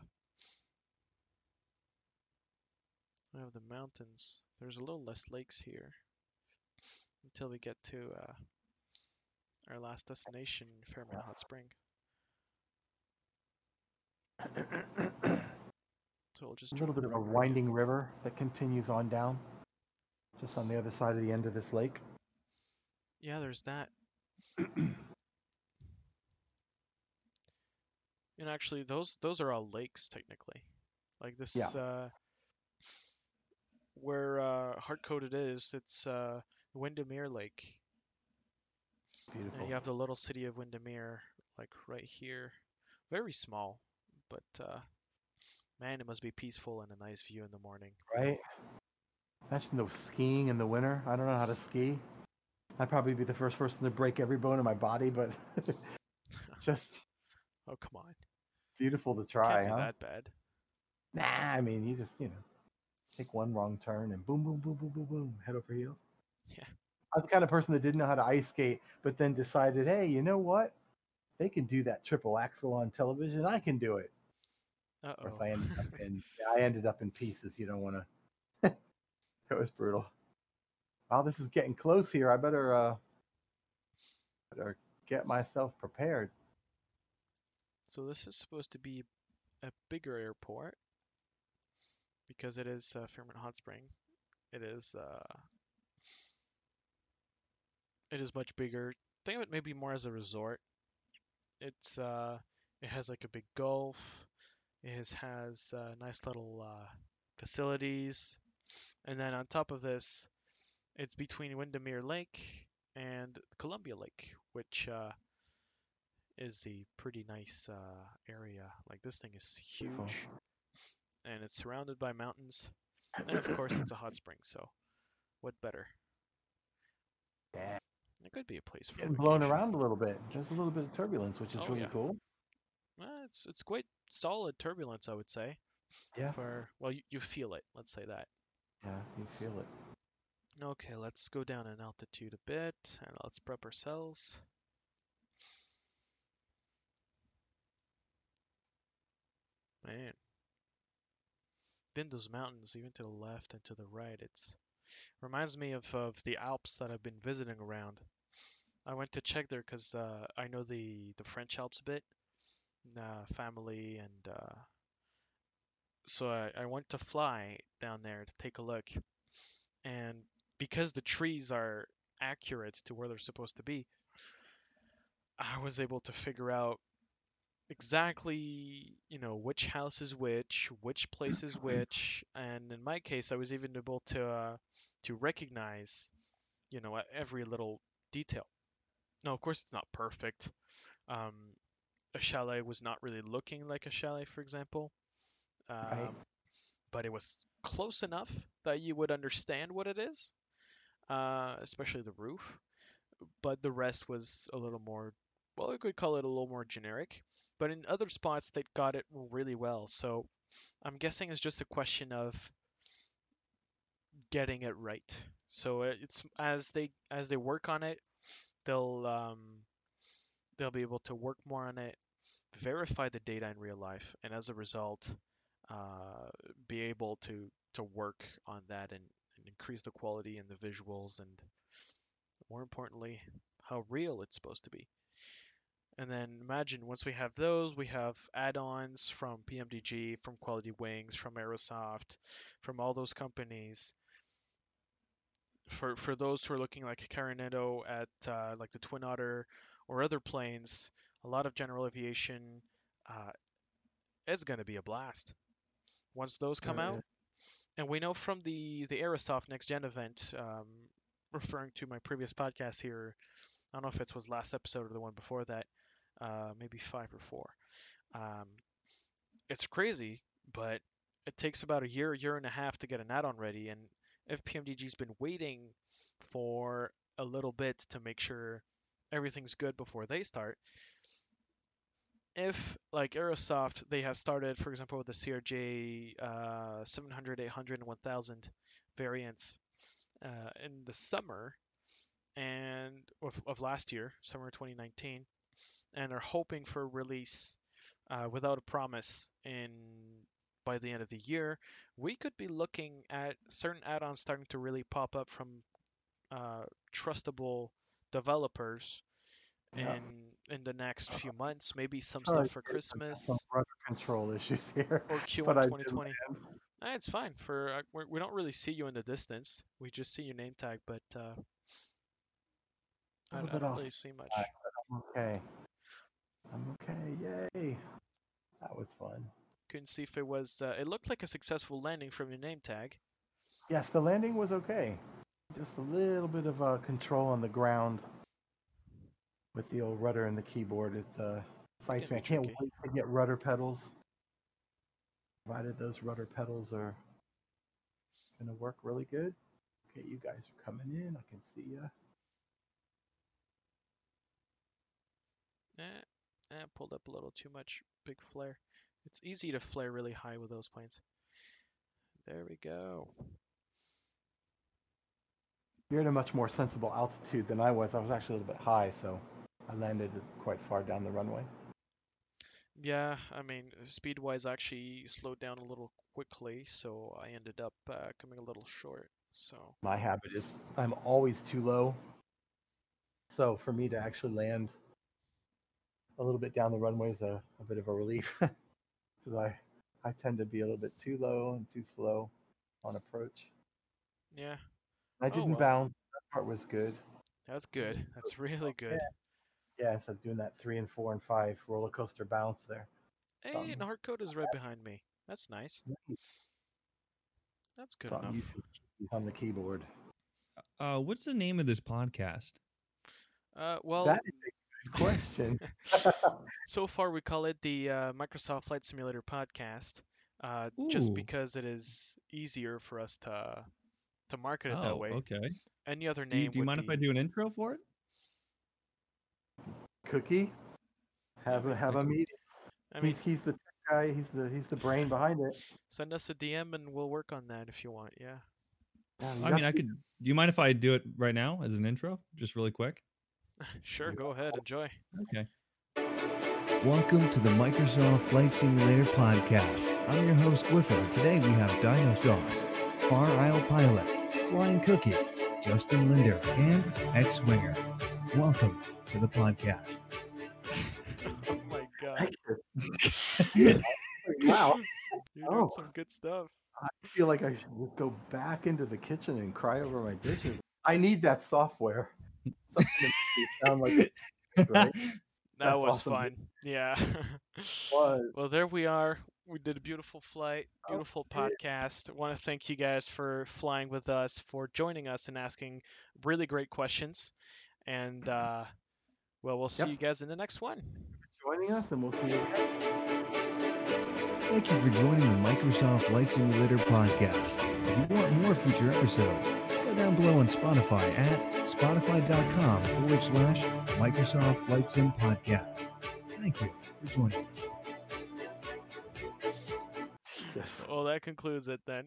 we have the mountains. There's a little less lakes here until we get to uh, our last destination, Fairmont Hot Spring. So we'll just a little bit of a winding river that continues on down, just on the other side of the end of this lake. Yeah, there's that. And actually, those those are all lakes technically. Like this, Yeah. uh, where uh, hard coded is, it's uh, Windermere Lake. Beautiful. And you have the little city of Windermere, like right here. Very small, but uh, man, it must be peaceful and a nice view in the morning. right? Imagine no skiing in the winter. I don't know how to ski. I'd probably be the first person to break every bone in my body, but just Oh, come on. beautiful to Can't try, be huh? that bad. Nah, I mean, you just, you know, take one wrong turn and boom, boom, boom, boom, boom, boom, head over heels. Yeah. I was the kind of person that didn't know how to ice skate, but then decided, hey, you know what? They can do that triple axel on television. I can do it. Uh Of course. I ended up in I ended up in pieces. You don't want to. it was brutal. Wow, this is getting close here. I better uh, better get myself prepared. So this is supposed to be a bigger airport because it is uh, Fairmont Hot Spring. It is uh, it is much bigger. Think of it maybe more as a resort. It's uh, it has like a big golf. It has, uh, nice little uh, facilities, and then on top of this, it's between Windermere Lake and Columbia Lake, which uh, is a pretty nice uh, area. Like this thing is Beautiful. huge, and it's surrounded by mountains, and of course it's a hot spring. So, what better? Yeah. It could be a place for Getting blown around a little bit. Just a little bit of turbulence, which is Oh, really yeah. cool. Uh, it's it's quite solid turbulence, I would say. Yeah. For well, you, you feel it. Let's say that. Yeah, you feel it. Okay, let's go down in altitude a bit and let's prep ourselves. Man. Then those mountains, even to the left and to the right, it's reminds me of, of the Alps that I've been visiting around. I went to check there because uh, I know the, the French Alps a bit, uh, family, and uh, so I, I went to fly down there to take a look. And because the trees are accurate to where they're supposed to be, I was able to figure out exactly, you know, which house is which, which place is which, and in my case, I was even able to uh, to recognize, you know, every little detail. Now, of course, it's not perfect. Um, a chalet was not really looking like a chalet, for example, um, but it was close enough that you would understand what it is, uh, especially the roof. But the rest was a little more, well, I could call it a little more generic. But in other spots, they got it really well. So I'm guessing it's just a question of getting it right. So uh, it's as they as they work on it, they'll um, they'll be able to work more on it, verify the data in real life, and as a result, uh, be able to to work on that and, and increase the quality and the visuals and more importantly, how real it's supposed to be. And then imagine once we have those, we have add-ons from PMDG, from Quality Wings, from Aerosoft, from all those companies. for for those who are looking like Carinetto at uh, like the Twin Otter or other planes, a lot of general aviation, uh, it's going to be a blast once those come Oh, yeah. out. And we know from the the Aerosoft Next Gen event, um, referring to my previous podcast here, I don't know if it was last episode or the one before that, uh, maybe five or four. Um, it's crazy, but it takes about a year, year and a half to get an add-on ready, and if PMDG's been waiting for a little bit to make sure everything's good before they start, if like Aerosoft, they have started, for example, with the CRJ uh, 700, 800, and 1000 variants uh, in the summer and of, of last year, summer 2019, and are hoping for release uh, without a promise in by the end of the year, we could be looking at certain add-ons starting to really pop up from uh, trustable developers Yeah. in in the next few months. Maybe some Sorry, stuff for Jason, I have Christmas Some rudder control issues here. or Q1 but I did 2020. land. Eh, it's fine. For uh, we're, we don't really see you in the distance. We just see your name tag, but uh, I, I don't off really see much. I'm okay. I'm okay. Yay. That was fun. Couldn't see if it was. Uh, it looked like a successful landing from your name tag. Yes, the landing was okay. Just a little bit of uh, control on the ground with the old rudder and the keyboard. It uh, fights me. I can't wait to get rudder pedals. Provided those rudder pedals are gonna work really good. Okay, you guys are coming in. I can see ya. Eh, eh, pulled up a little too much. Big flare. It's easy to flare really high with those planes. There we go. You're at a much more sensible altitude than I was. I was actually a little bit high, so I landed quite far down the runway. Yeah, I mean, speed-wise, I actually slowed down a little quickly, so I ended up uh, coming a little short. So My habit is I'm always too low. So for me to actually land a little bit down the runway is a, a bit of a relief. Because I, I tend to be a little bit too low and too slow on approach. yeah, I Oh, didn't well. bounce. That part was good. that's good. That's really good. Yeah, instead of doing that three and four and five roller coaster bounce there. Hey, Um, and hardcode is right behind me. That's nice. That's good So I'm enough. on the keyboard. Uh, what's the name of this podcast? Uh, well, that is a good question. so far we call it the uh, Microsoft Flight Simulator podcast, uh, just because it is easier for us to to market it that Oh, way. okay. Any other Do you, do you would mind if I do an intro for it? Cookie, have a have a meeting. I mean, he's he's the tech guy. He's the he's the brain behind it. send us a DM and we'll work on that if you want. Yeah. Yeah, I got mean, I could. Do you mind if I do it right now as an intro, just really quick? sure, go ahead, enjoy. Okay. Welcome to the Microsoft Flight Simulator Podcast. I'm your host, Gwiffer. Today we have Dino Sauce, Far Isle Pilot, Flying Cookie, Justin Linder, and X Winger. Welcome to the podcast. oh my god, wow. you're doing Oh. some good stuff. I feel like I should go back into the kitchen and cry over my dishes. I need that software. Something to make me sound like it right? That That's was awesome. fun. Yeah. was. Well, there we are. We did a beautiful flight, Oh, beautiful yeah. podcast. want to thank you guys for flying with us, for joining us and asking really great questions. And uh, well, we'll see Yep. you guys in the next one. joining us, and we'll see you. Thank you for joining the Microsoft Flight Simulator Podcast. If you want more future episodes, go down below on Spotify at spotify.com forward slash Microsoft Flight Sim Podcast. Thank you for joining us. Well, that concludes it then.